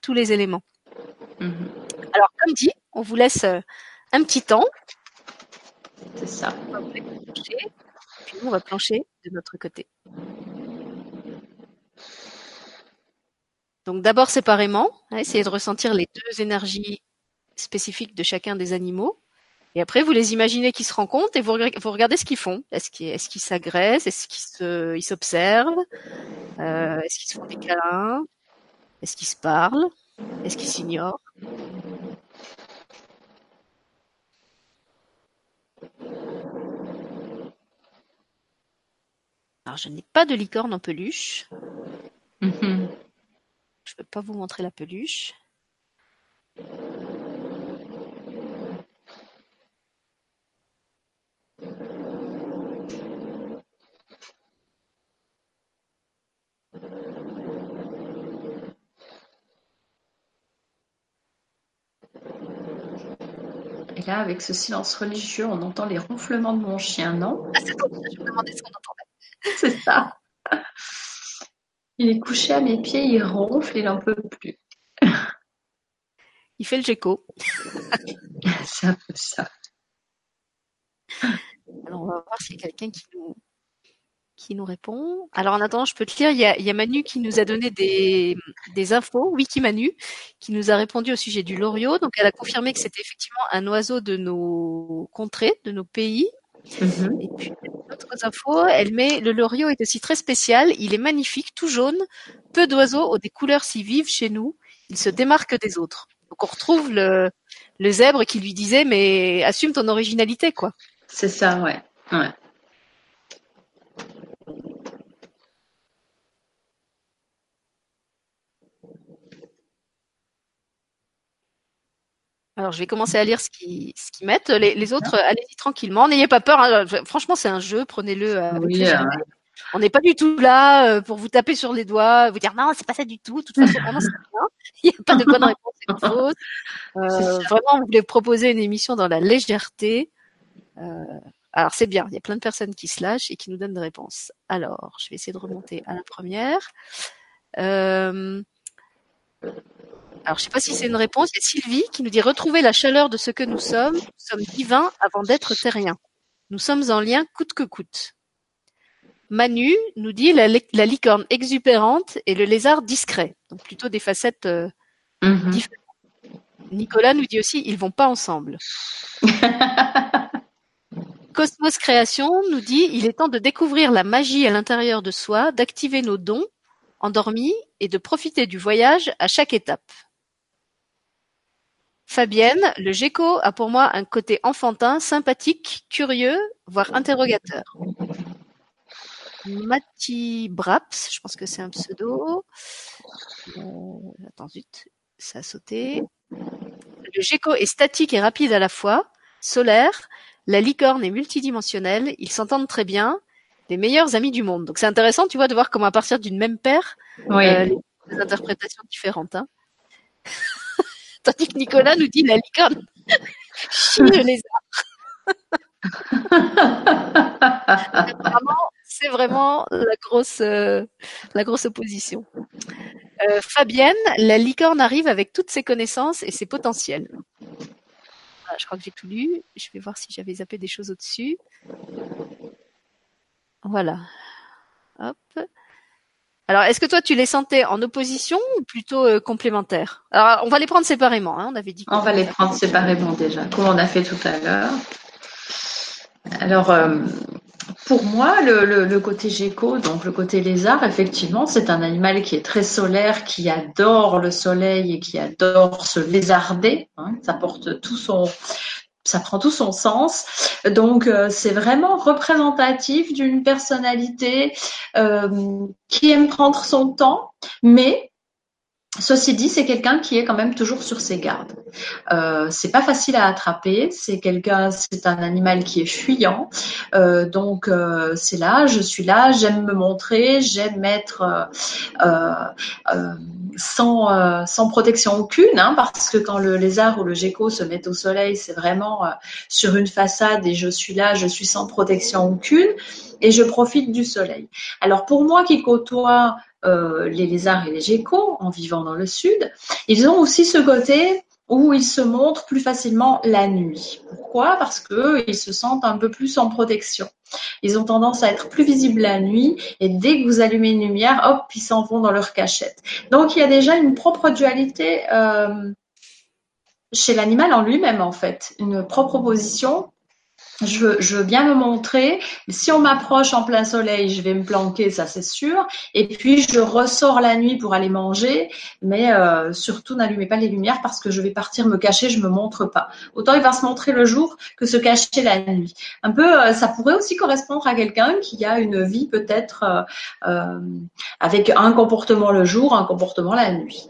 tous les éléments. Mhm, Alors, comme dit, on vous laisse euh, un petit temps. C'est ça. On va plancher, puis nous, on va plancher de notre côté. Donc, d'abord séparément, hein, essayez de ressentir les deux énergies spécifiques de chacun des animaux. Et après, vous les imaginez qui se rencontrent et vous, vous regardez ce qu'ils font. Est-ce qu'ils est s'agressent? Est-ce qu'ils se, ils s'observent? Euh, Est-ce qu'ils se font des câlins? Est-ce qu'ils se parlent? Est-ce qu'ils s'ignorent Alors, je n'ai pas de licorne en peluche. Mhm. Je ne peux pas vous montrer la peluche. Et là, avec ce silence religieux, on entend les ronflements de mon chien, non? Ah, c'est bon, je me demandais ce qu'on entendait. *laughs* C'est ça. Il est couché à mes pieds, il ronfle, il n'en peut plus. Il fait le gecko. *laughs* C'est un peu ça. Alors, on va voir s'il y a quelqu'un qui nous, qui nous répond. Alors, en attendant, je peux te lire, il y a, il y a Manu qui nous a donné des, des infos, Wiki Manu, qui nous a répondu au sujet du loriot. Donc, elle a confirmé que c'était effectivement un oiseau de nos contrées, de nos pays. Mhm. Et puis, d'autres infos, elle met, le loriot est aussi très spécial, il est magnifique, tout jaune, peu d'oiseaux ont des couleurs si vives chez nous, il se démarque des autres. Donc, on retrouve le, le zèbre qui lui disait, mais assume ton originalité, quoi. C'est ça, ouais. ouais. Alors, je vais commencer à lire ce qu'ils ce mettent. Les, les autres, allez-y tranquillement. N'ayez pas peur. hein. Franchement, c'est un jeu. Prenez-le Oui, légèreté. euh, On n'est pas du tout là euh, pour vous taper sur les doigts, vous dire non, c'est pas ça du tout. De toute façon, vraiment, c'est bien. *laughs* Il n'y a pas de bonne réponse *laughs* fausse. Euh, vraiment, vous voulez proposer une émission dans la légèreté. Euh, alors, c'est bien. Il y a plein de personnes qui se lâchent et qui nous donnent des réponses. Alors, je vais essayer de remonter à la première. Euh, alors, je sais pas si c'est une réponse. Il y a Sylvie qui nous dit retrouver la chaleur de ce que nous sommes. Nous sommes divins avant d'être terriens. Nous sommes en lien coûte que coûte. Manu nous dit la licorne exubérante et le lézard discret. Donc plutôt des facettes euh, mhm. différentes. Nicolas nous dit aussi ils vont pas ensemble. *laughs* Cosmos Création nous dit il est temps de découvrir la magie à l'intérieur de soi, d'activer nos dons endormis et de profiter du voyage à chaque étape. Fabienne, le gecko a pour moi un côté enfantin, sympathique, curieux, voire interrogateur. Mati Braps, je pense que c'est un pseudo. Euh, attends, zut, ça a sauté. Le gecko est statique et rapide à la fois, solaire. La licorne est multidimensionnelle. Ils s'entendent très bien. Les meilleurs amis du monde. Donc c'est intéressant, tu vois, de voir comment à partir d'une même paire, Oui. euh, les des interprétations différentes. Hein. *laughs* Tandis que Nicolas nous dit la licorne *laughs* chie le lézard. *laughs* Apparemment, c'est vraiment la grosse, euh, la grosse opposition. Euh, Fabienne, la licorne arrive avec toutes ses connaissances et ses potentiels. Voilà, je crois que j'ai tout lu. Je vais voir si j'avais zappé des choses au-dessus. Voilà. Hop. Alors, est-ce que toi, tu les sentais en opposition ou plutôt euh, complémentaires? Alors, on va les prendre séparément. Hein, on avait dit. On va les prendre séparément déjà, comme on a fait tout à l'heure. Alors, euh, pour moi, le, le- le côté gecko, donc le côté lézard, effectivement, c'est un animal qui est très solaire, qui adore le soleil et qui adore se lézarder. hein. ça porte tout son, ça prend tout son sens. Donc, euh, c'est vraiment représentatif d'une personnalité euh, qui aime prendre son temps, mais Ceci dit, c'est quelqu'un qui est quand même toujours sur ses gardes. Euh, c'est pas facile à attraper. C'est quelqu'un, c'est un animal qui est fuyant. Euh, donc euh, c'est là, je suis là, j'aime me montrer, j'aime être euh, sans protection aucune, hein, parce que quand le lézard ou le gecko se met au soleil, c'est vraiment sur une façade et je suis là, je suis sans protection aucune et je profite du soleil. Alors pour moi qui côtoie euh, les lézards et les geckos en vivant dans le sud, ils ont aussi ce côté où ils se montrent plus facilement la nuit. Pourquoi? Parce que eux, ils se sentent un peu plus en protection. Ils ont tendance à être plus visibles la nuit et dès que vous allumez une lumière, hop, ils s'en vont dans leur cachette. Donc il y a déjà une propre dualité euh, chez l'animal en lui-même en fait, une propre position je veux, bien me montrer. Si on m'approche en plein soleil, je vais me planquer, ça c'est sûr. Et puis je ressors la nuit pour aller manger, mais euh, surtout n'allumez pas les lumières parce que je vais partir me cacher, je me montre pas. Autant il va se montrer le jour que se cacher la nuit. Un peu, euh, ça pourrait aussi correspondre à quelqu'un qui a une vie peut-être euh, avec un comportement le jour, un comportement la nuit.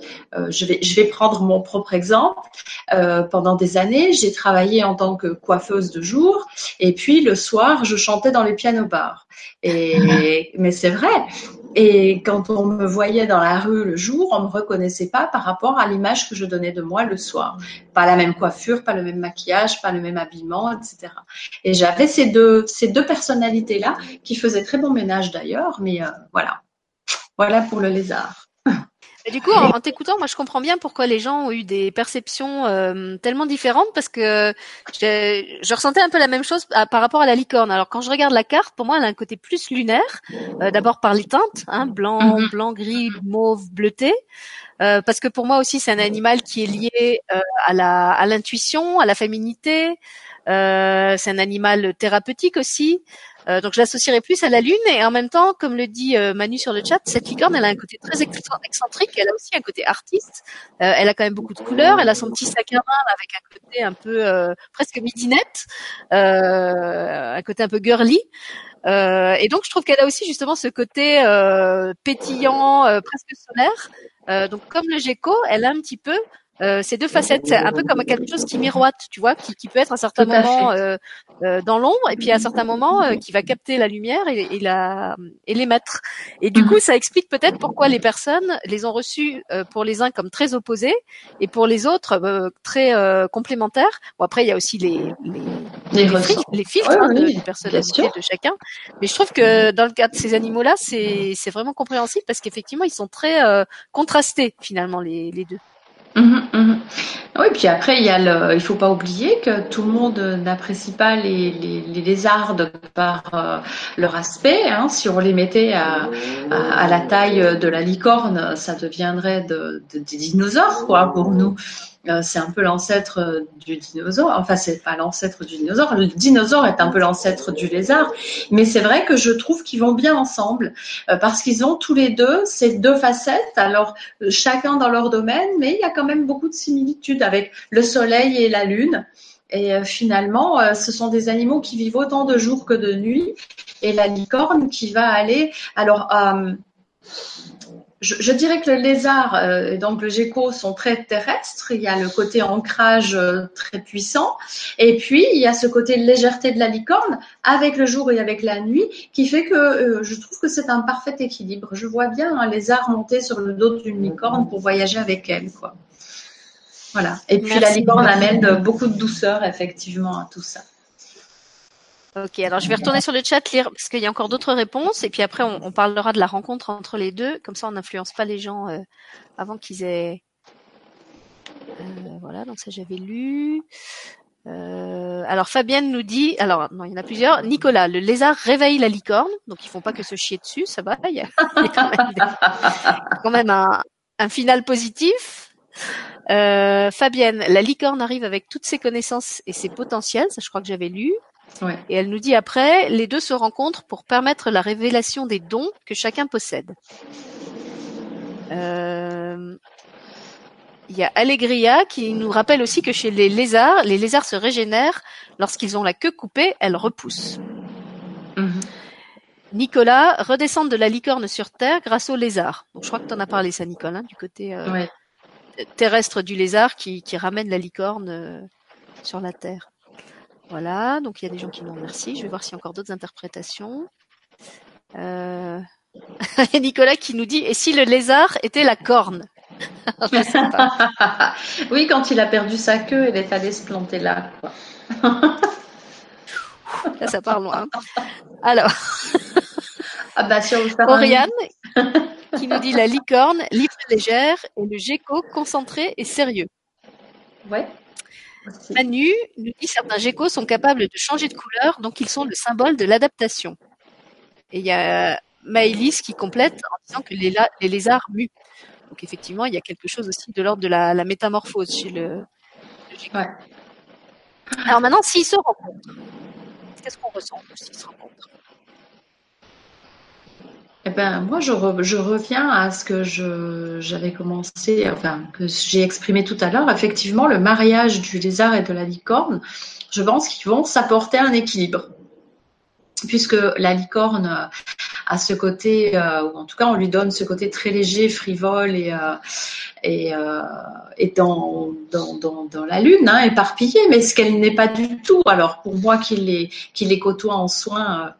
Je vais prendre mon propre exemple. pendant des années, j'ai travaillé en tant que coiffeuse de jour et puis le soir, je chantais dans les pianos bars. Et *laughs* mais c'est vrai. Et quand on me voyait dans la rue le jour, on me reconnaissait pas par rapport à l'image que je donnais de moi le soir. Pas la même coiffure, pas le même maquillage, pas le même habillement, etc. Et j'avais ces deux ces deux personnalités là qui faisaient très bon ménage d'ailleurs. Mais euh, voilà, voilà pour le lézard du coup, en, t'écoutant, moi, je comprends bien pourquoi les gens ont eu des perceptions euh, tellement différentes, parce que je, je, ressentais un peu la même chose par rapport à la licorne. Alors, quand je regarde la carte, pour moi, elle a un côté plus lunaire, euh, d'abord par les teintes, hein, blanc, mhm. blanc, gris, mauve, bleuté. Euh, parce que pour moi aussi, c'est un animal qui est lié à la à l'intuition, à la féminité. c'est un animal thérapeutique aussi. Euh, donc je l'associerais plus à la Lune et en même temps, comme le dit euh, Manu sur le chat, cette licorne, elle a un côté très excentrique, elle a aussi un côté artiste, euh, elle a quand même beaucoup de couleurs, elle a son petit sac à main avec un côté un peu presque midinette, un côté un peu girly. et donc je trouve qu'elle a aussi justement ce côté pétillant, presque solaire. donc comme le gecko, elle a un petit peu euh, ces deux facettes, c'est un peu comme quelque chose qui miroite, tu vois, qui, qui peut être à un certain moment euh, euh, dans l'ombre et puis à un certain moment euh, qui va capter la lumière et, et, la, et l'émettre. Et du coup, ça explique peut-être pourquoi les personnes les ont reçues euh, pour les uns comme très opposés et pour les autres très complémentaires. Bon après, il y a aussi les les, les, filtres, hein, de, personnalité de chacun. Mais je trouve que dans le cas de ces animaux-là, c'est c'est vraiment compréhensible parce qu'effectivement, ils sont très contrastés finalement les, les deux. Mmh, mmh. Oui, puis après, il y a le, il faut pas oublier que tout le monde n'apprécie pas les, lézards par euh, leur aspect. Hein. Si on les mettait à, la taille de la licorne, ça deviendrait de, de, des dinosaures, quoi, pour nous. Euh, c'est un peu l'ancêtre euh, du dinosaure. Enfin, c'est pas l'ancêtre du dinosaure. Le dinosaure est un peu l'ancêtre du lézard. Mais c'est vrai que je trouve qu'ils vont bien ensemble euh, parce qu'ils ont tous les deux ces deux facettes. Alors, chacun dans leur domaine, mais il y a quand même beaucoup de similitudes avec le soleil et la lune. Et finalement, ce sont des animaux qui vivent autant de jours que de nuits. Et la licorne qui va aller, alors, je, dirais que le lézard euh, et donc le gecko sont très terrestres. Il y a le côté ancrage euh, très puissant. Et puis, il y a ce côté légèreté de la licorne avec le jour et avec la nuit qui fait que euh, je trouve que c'est un parfait équilibre. Je vois bien un lézard monter sur le dos d'une licorne pour voyager avec elle. quoi. Voilà. Et puis la licorne amène beaucoup de douceur effectivement à tout ça. Ok, alors je vais retourner sur le chat lire parce qu'il y a encore d'autres réponses et puis après on, parlera de la rencontre entre les deux. Comme ça, on n'influence pas les gens euh, avant qu'ils aient. Euh, voilà, donc ça j'avais lu. Euh, alors Fabienne nous dit, alors non, il y en a plusieurs. Nicolas, le lézard réveille la licorne, donc ils font pas que se chier dessus, ça va. Il y a, quand même, un, un final positif. Fabienne, la licorne arrive avec toutes ses connaissances et ses potentiels, ça je crois que j'avais lu. Et elle nous dit après, les deux se rencontrent pour permettre la révélation des dons que chacun possède. Euh, il y a Allegria qui nous rappelle aussi que chez les lézards, les lézards se régénèrent lorsqu'ils ont la queue coupée, elle repousse. Mhm. Nicolas redescend de la licorne sur Terre grâce au lézard. Donc, je crois que tu en as parlé ça, Nicolas, hein, du côté euh, terrestre du lézard qui, ramène la licorne euh, sur la Terre. Voilà, donc il y a des gens qui nous remercient. Je vais voir s'il y a encore d'autres interprétations. Euh... *laughs* Nicolas qui nous dit Et si le lézard était la corne? *laughs* Oui, quand il a perdu sa queue, il est allé se planter là. *laughs* là, ça part loin. Alors. ah bah, Oriane qui nous dit La licorne, libre légère, et le gecko concentré et sérieux. Ouais. Manu nous dit certains geckos sont capables de changer de couleur, donc ils sont le symbole de l'adaptation. Et il y a Maëlys qui complète en disant que les, lézards muent. Donc effectivement, il y a quelque chose aussi de l'ordre de la, métamorphose chez le, Ouais. Alors maintenant, s'ils se rencontrent, qu'est-ce qu'on ressent s'ils se rencontrent? Eh ben, moi, je, re- je reviens à ce que j'avais commencé, enfin, que j'ai exprimé tout à l'heure. Effectivement, le mariage du lézard et de la licorne, je pense qu'ils vont s'apporter un équilibre. Puisque la licorne a ce côté, euh, ou en tout cas, on lui donne ce côté très léger, frivole et, euh, euh, dans, la lune, hein, éparpillée, mais ce qu'elle n'est pas du tout. Alors, pour moi qui les, côtoie en soins,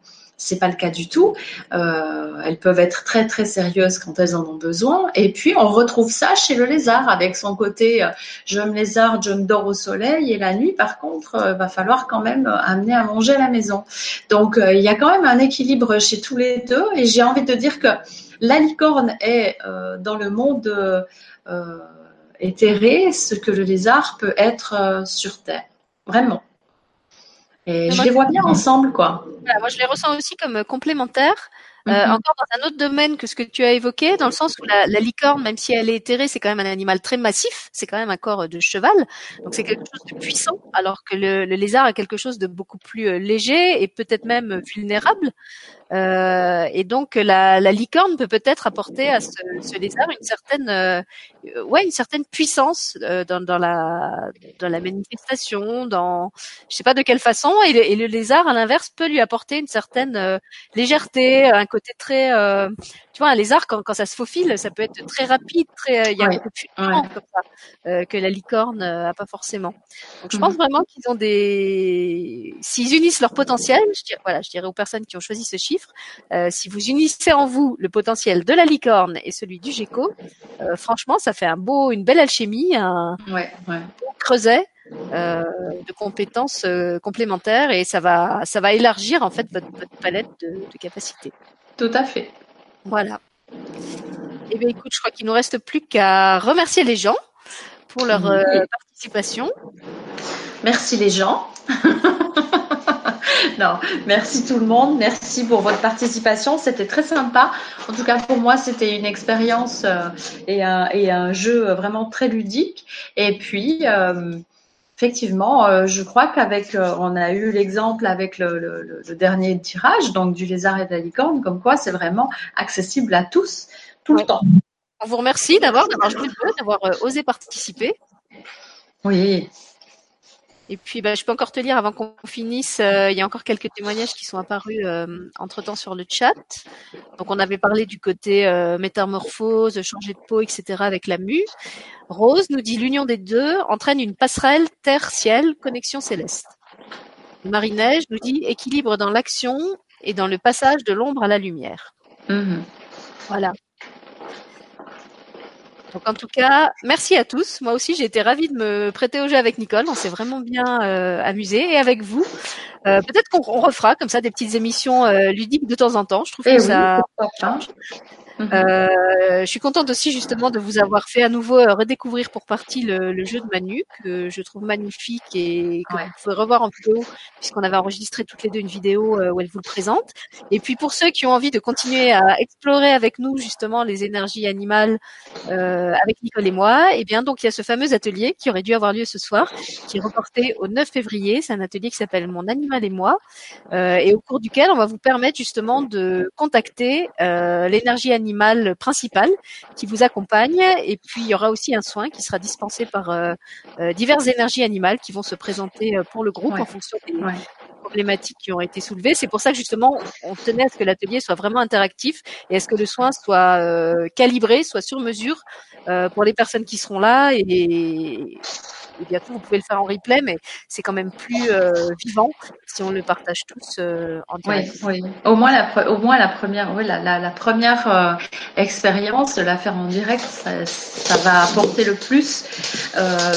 c'est pas le cas du tout. Euh, elles peuvent être très très sérieuses quand elles en ont besoin. Et puis on retrouve ça chez le lézard avec son côté euh, je me lézarde, je me dors au soleil et la nuit par contre euh, va falloir quand même euh, amener à manger à la maison. Donc il y a quand même un équilibre chez tous les deux et j'ai envie de dire que la licorne est dans le monde éthéré ce que le lézard peut être sur terre. Vraiment. Et je les vois bien ensemble quoi. Voilà, moi, je les ressens aussi comme euh, complémentaires. Euh, Mhm. Encore dans un autre domaine que ce que tu as évoqué, dans le sens où la, la licorne, même si elle est éthérée, c'est quand même un animal très massif, c'est quand même un corps de cheval, donc c'est quelque chose de puissant, alors que le, le lézard est quelque chose de beaucoup plus euh, léger et peut-être même vulnérable. Euh, et donc la, la licorne peut peut-être apporter à ce, ce lézard une certaine, euh, ouais, une certaine puissance euh, dans, dans la dans la manifestation, dans je sais pas de quelle façon. Et le, et le lézard, à l'inverse, peut lui apporter une certaine euh, légèreté, un côté très, euh, tu vois, un lézard quand, quand ça se faufile, ça peut être très rapide, très, euh, il y a Ouais. un côté fulgurant Ouais. comme ça euh, que la licorne euh, a pas forcément. Donc je Mhm. pense vraiment qu'ils ont des, s'ils unissent leur potentiel, je dirais, voilà, je dirais aux personnes qui ont choisi ce chiffre, euh, si vous unissez en vous le potentiel de la licorne et celui du gecko, euh, franchement, ça fait un beau, une belle alchimie, un Ouais, ouais. beau creuset euh, de compétences euh, complémentaires et ça va, ça va élargir en fait votre, votre palette de, de capacités. Tout à fait. Voilà. Eh bien, écoute, je crois qu'il nous reste plus qu'à remercier les gens pour leur euh, participation. Merci les gens. *laughs* non, merci tout le monde. Merci pour votre participation. C'était très sympa. En tout cas, pour moi, c'était une expérience euh, et, un, et un jeu vraiment très ludique. Et puis, euh, effectivement, euh, je crois qu'avec, euh, on a eu l'exemple avec le, le- le- le dernier tirage, donc du lézard et de la licorne, comme quoi c'est vraiment accessible à tous, tout le temps. On vous remercie d'avoir d'avoir joué le jeu, d'avoir euh, osé participer. Oui. Et puis, bah, je peux encore te lire avant qu'on finisse. euh, il y a encore quelques témoignages qui sont apparus entre temps sur le chat. Donc, on avait parlé du côté euh, métamorphose, changer de peau, etc. avec la mue. Rose nous dit l'union des deux entraîne une passerelle terre-ciel, connexion céleste. Marie-Neige nous dit équilibre dans l'action et dans le passage de l'ombre à la lumière. Mhm. Voilà. Donc en tout cas, merci à tous. Moi aussi, j'ai été ravie de me prêter au jeu avec Nicole. On s'est vraiment bien euh, amusé et avec vous. Euh, Peut-être qu'on on refera comme ça des petites émissions euh, ludiques de temps en temps. Je trouve Eh que oui, ça change. Euh, je suis contente aussi justement de vous avoir fait à nouveau euh, redécouvrir pour partie le, le jeu de Manu que je trouve magnifique et que Ouais. vous pouvez revoir en vidéo puisqu'on avait enregistré toutes les deux une vidéo euh, où elle vous le présente. Et puis pour ceux qui ont envie de continuer à explorer avec nous justement les énergies animales euh, avec Nicole et moi, et bien donc il y a ce fameux atelier qui aurait dû avoir lieu ce soir, qui est reporté au 9 février. C'est un atelier qui s'appelle Mon animal et moi, euh, et au cours duquel on va vous permettre justement de contacter euh, l'énergie animale principale qui vous accompagne, et puis il y aura aussi un soin qui sera dispensé par euh, euh, diverses énergies animales qui vont se présenter euh, pour le groupe Ouais. en fonction des, Ouais. problématiques qui ont été soulevées. C'est pour ça que justement, on tenait à ce que l'atelier soit vraiment interactif et à ce que le soin soit euh, calibré, soit sur mesure euh, pour les personnes qui seront là. Et, et bientôt, vous pouvez le faire en replay, mais c'est quand même plus euh, vivant si on le partage tous euh, en Oui, direct. oui. Au moins la, au moins la première, oui, la, la, la première euh, expérience de la faire en direct, ça, ça va apporter le plus. Euh,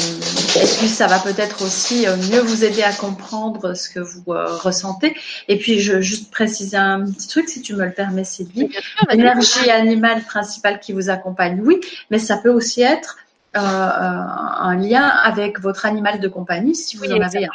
et puis ça va peut-être aussi euh, mieux vous aider à comprendre ce que vous euh, ressentez. Et puis je juste préciser un petit truc, si tu me le permets, Sylvie. Bien. L'énergie animale principale qui vous accompagne, oui, mais ça peut aussi être un lien avec votre animal de compagnie si vous Oui, en avez un.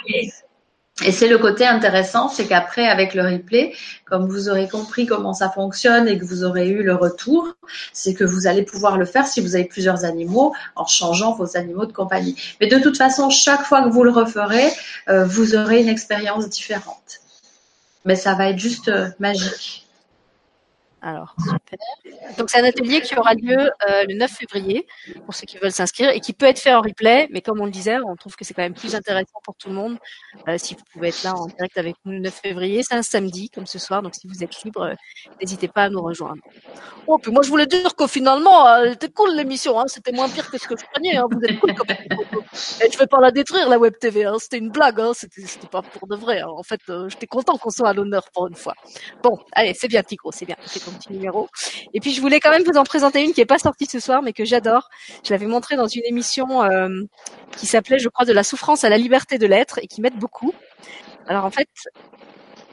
Et c'est le côté intéressant, c'est qu'après, avec le replay, comme vous aurez compris comment ça fonctionne et que vous aurez eu le retour, c'est que vous allez pouvoir le faire si vous avez plusieurs animaux en changeant vos animaux de compagnie. Mais de toute façon, chaque fois que vous le referez, euh, vous aurez une expérience différente. Mais ça va être juste euh, magique. Alors. Donc, c'est un atelier qui aura lieu euh, le 9 février pour ceux qui veulent s'inscrire et qui peut être fait en replay. Mais comme on le disait, on trouve que c'est quand même plus intéressant pour tout le monde euh, si vous pouvez être là en direct avec nous le 9 février. C'est un samedi comme ce soir. Donc, si vous êtes libre, euh, n'hésitez pas à nous rejoindre. Oh, puis moi, je voulais dire que finalement, c'était cool l'émission. Hein. C'était moins pire que ce que je craignais. Hein. Vous êtes cool comme Et je vais pas la détruire, la web TV. Hein. C'était une blague. Hein. C'était, pas pour de vrai. Hein. En fait, j'étais content qu'on soit à l'honneur pour une fois. Bon, allez, c'est bien, Tico. C'est bien. Et puis je voulais quand même vous en présenter une qui est pas sortie ce soir, mais que j'adore. Je l'avais montrée dans une émission euh, qui s'appelait, je crois, de la souffrance à la liberté de l'être et qui m'aide beaucoup. Alors en fait,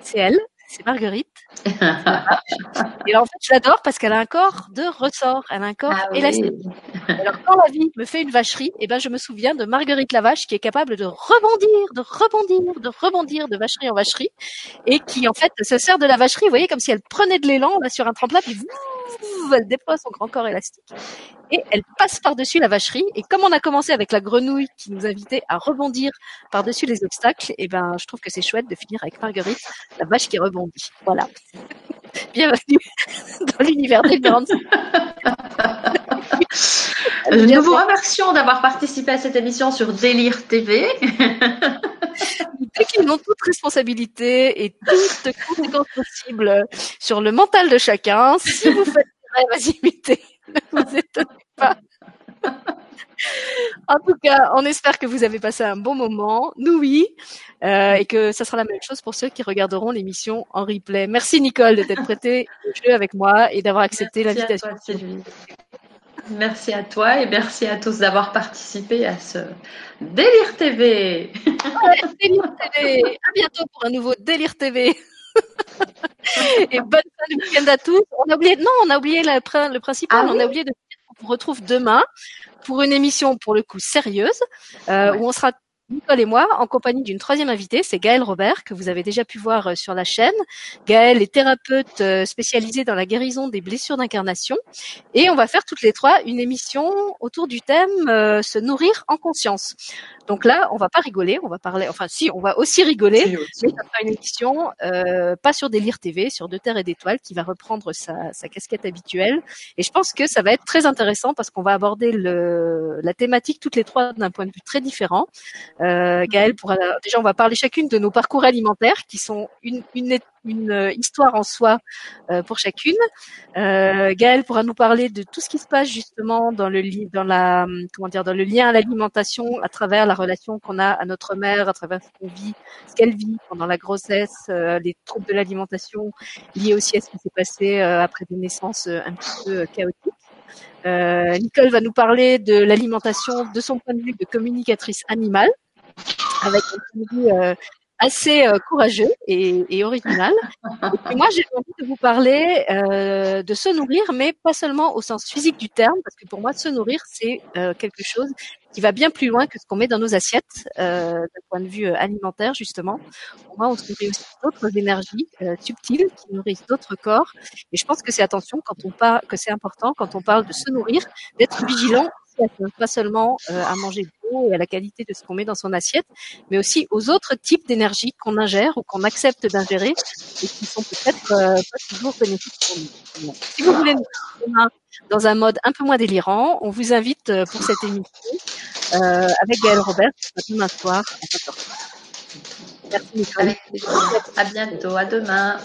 c'est elle, c'est Marguerite. *laughs* et en fait, je l'adore parce qu'elle a un corps de ressort, elle a un corps ah élastique. Alors quand la vie me fait une vacherie, eh ben je me souviens de Marguerite Lavache qui est capable de rebondir, de rebondir, de rebondir de vacherie en vacherie et qui en fait se sert de la vacherie, vous voyez, comme si elle prenait de l'élan là sur un tremplin puis elle déploie son grand corps élastique et elle passe par-dessus la vacherie. Et comme on a commencé avec la grenouille qui nous invitait à rebondir par-dessus les obstacles, et eh ben, je trouve que c'est chouette de finir avec Marguerite, la vache qui rebondit. Voilà. *laughs* Bienvenue dans l'univers des bandes. *laughs* Nous vous remercions d'avoir participé à cette émission sur Délire TV. Nous *laughs* toute responsabilité et toutes conséquences possibles sur le mental de chacun. Si vous faites des rêves *laughs* ne vous étonnez pas. en tout cas, on espère que vous avez passé un bon moment. Nous, oui. Euh, et que ça sera la même chose pour ceux qui regarderont l'émission en replay. Merci Nicole de t'être prêtée au jeu avec moi et d'avoir accepté l'invitation. Merci à toi et merci à tous d'avoir participé à ce Délire TV. Délire TV. À bientôt pour un nouveau Délire TV. *laughs* et bonne fin de week-end à tous. On a oublié, non, on a oublié le, le principal. Ah on a oublié de vous retrouve demain pour une émission pour le coup sérieuse euh, où on sera Nicole et moi, en compagnie d'une troisième invitée, c'est Gaëlle Robert, que vous avez déjà pu voir euh, sur la chaîne. Gaëlle est thérapeute euh, spécialisée dans la guérison des blessures d'incarnation. Et on va faire toutes les trois une émission autour du thème euh, se nourrir en conscience. Donc là, on va pas rigoler, on va parler, enfin si, on va aussi rigoler, mais ça sera une émission euh, pas sur Délire TV, sur De Terre et d'Étoiles, qui va reprendre sa, sa, casquette habituelle. Et je pense que ça va être très intéressant parce qu'on va aborder le, la thématique toutes les trois d'un point de vue très différent. Euh, Gaëlle pourra déjà on va parler chacune de nos parcours alimentaires qui sont une, une, une euh, histoire en soi euh, pour chacune. Euh, Gaëlle pourra nous parler de tout ce qui se passe justement dans le dans la comment dire dans le lien à l'alimentation à travers la relation qu'on a à notre mère, à travers ce qu'on vit, ce qu'elle vit pendant la grossesse, les troubles de l'alimentation liés aussi à ce qui s'est passé après des naissances un petit peu chaotiques. Euh, Nicole va nous parler de l'alimentation de son point de vue de communicatrice animale avec un point euh, assez euh, courageux et, et, original. Moi, j'ai envie de vous parler euh, de se nourrir, mais pas seulement au sens physique du terme, parce que pour moi, se nourrir, c'est quelque chose qui va bien plus loin que ce qu'on met dans nos assiettes, d'un point de vue alimentaire, justement. Pour moi, on se nourrit aussi d'autres énergies subtiles qui nourrissent d'autres corps. Et je pense que c'est attention quand on parle, que c'est important quand on parle de se nourrir, d'être vigilant pas seulement euh, à manger et à la qualité de ce qu'on met dans son assiette, mais aussi aux autres types d'énergie qu'on ingère ou qu'on accepte d'ingérer et qui sont peut-être euh, pas toujours bénéfiques pour nous. Si vous voulez nous dans un mode un peu moins délirant, on vous invite euh, pour cette émission avec Gaël Robert demain soir à 14 Merci Nicole. À bientôt, à demain.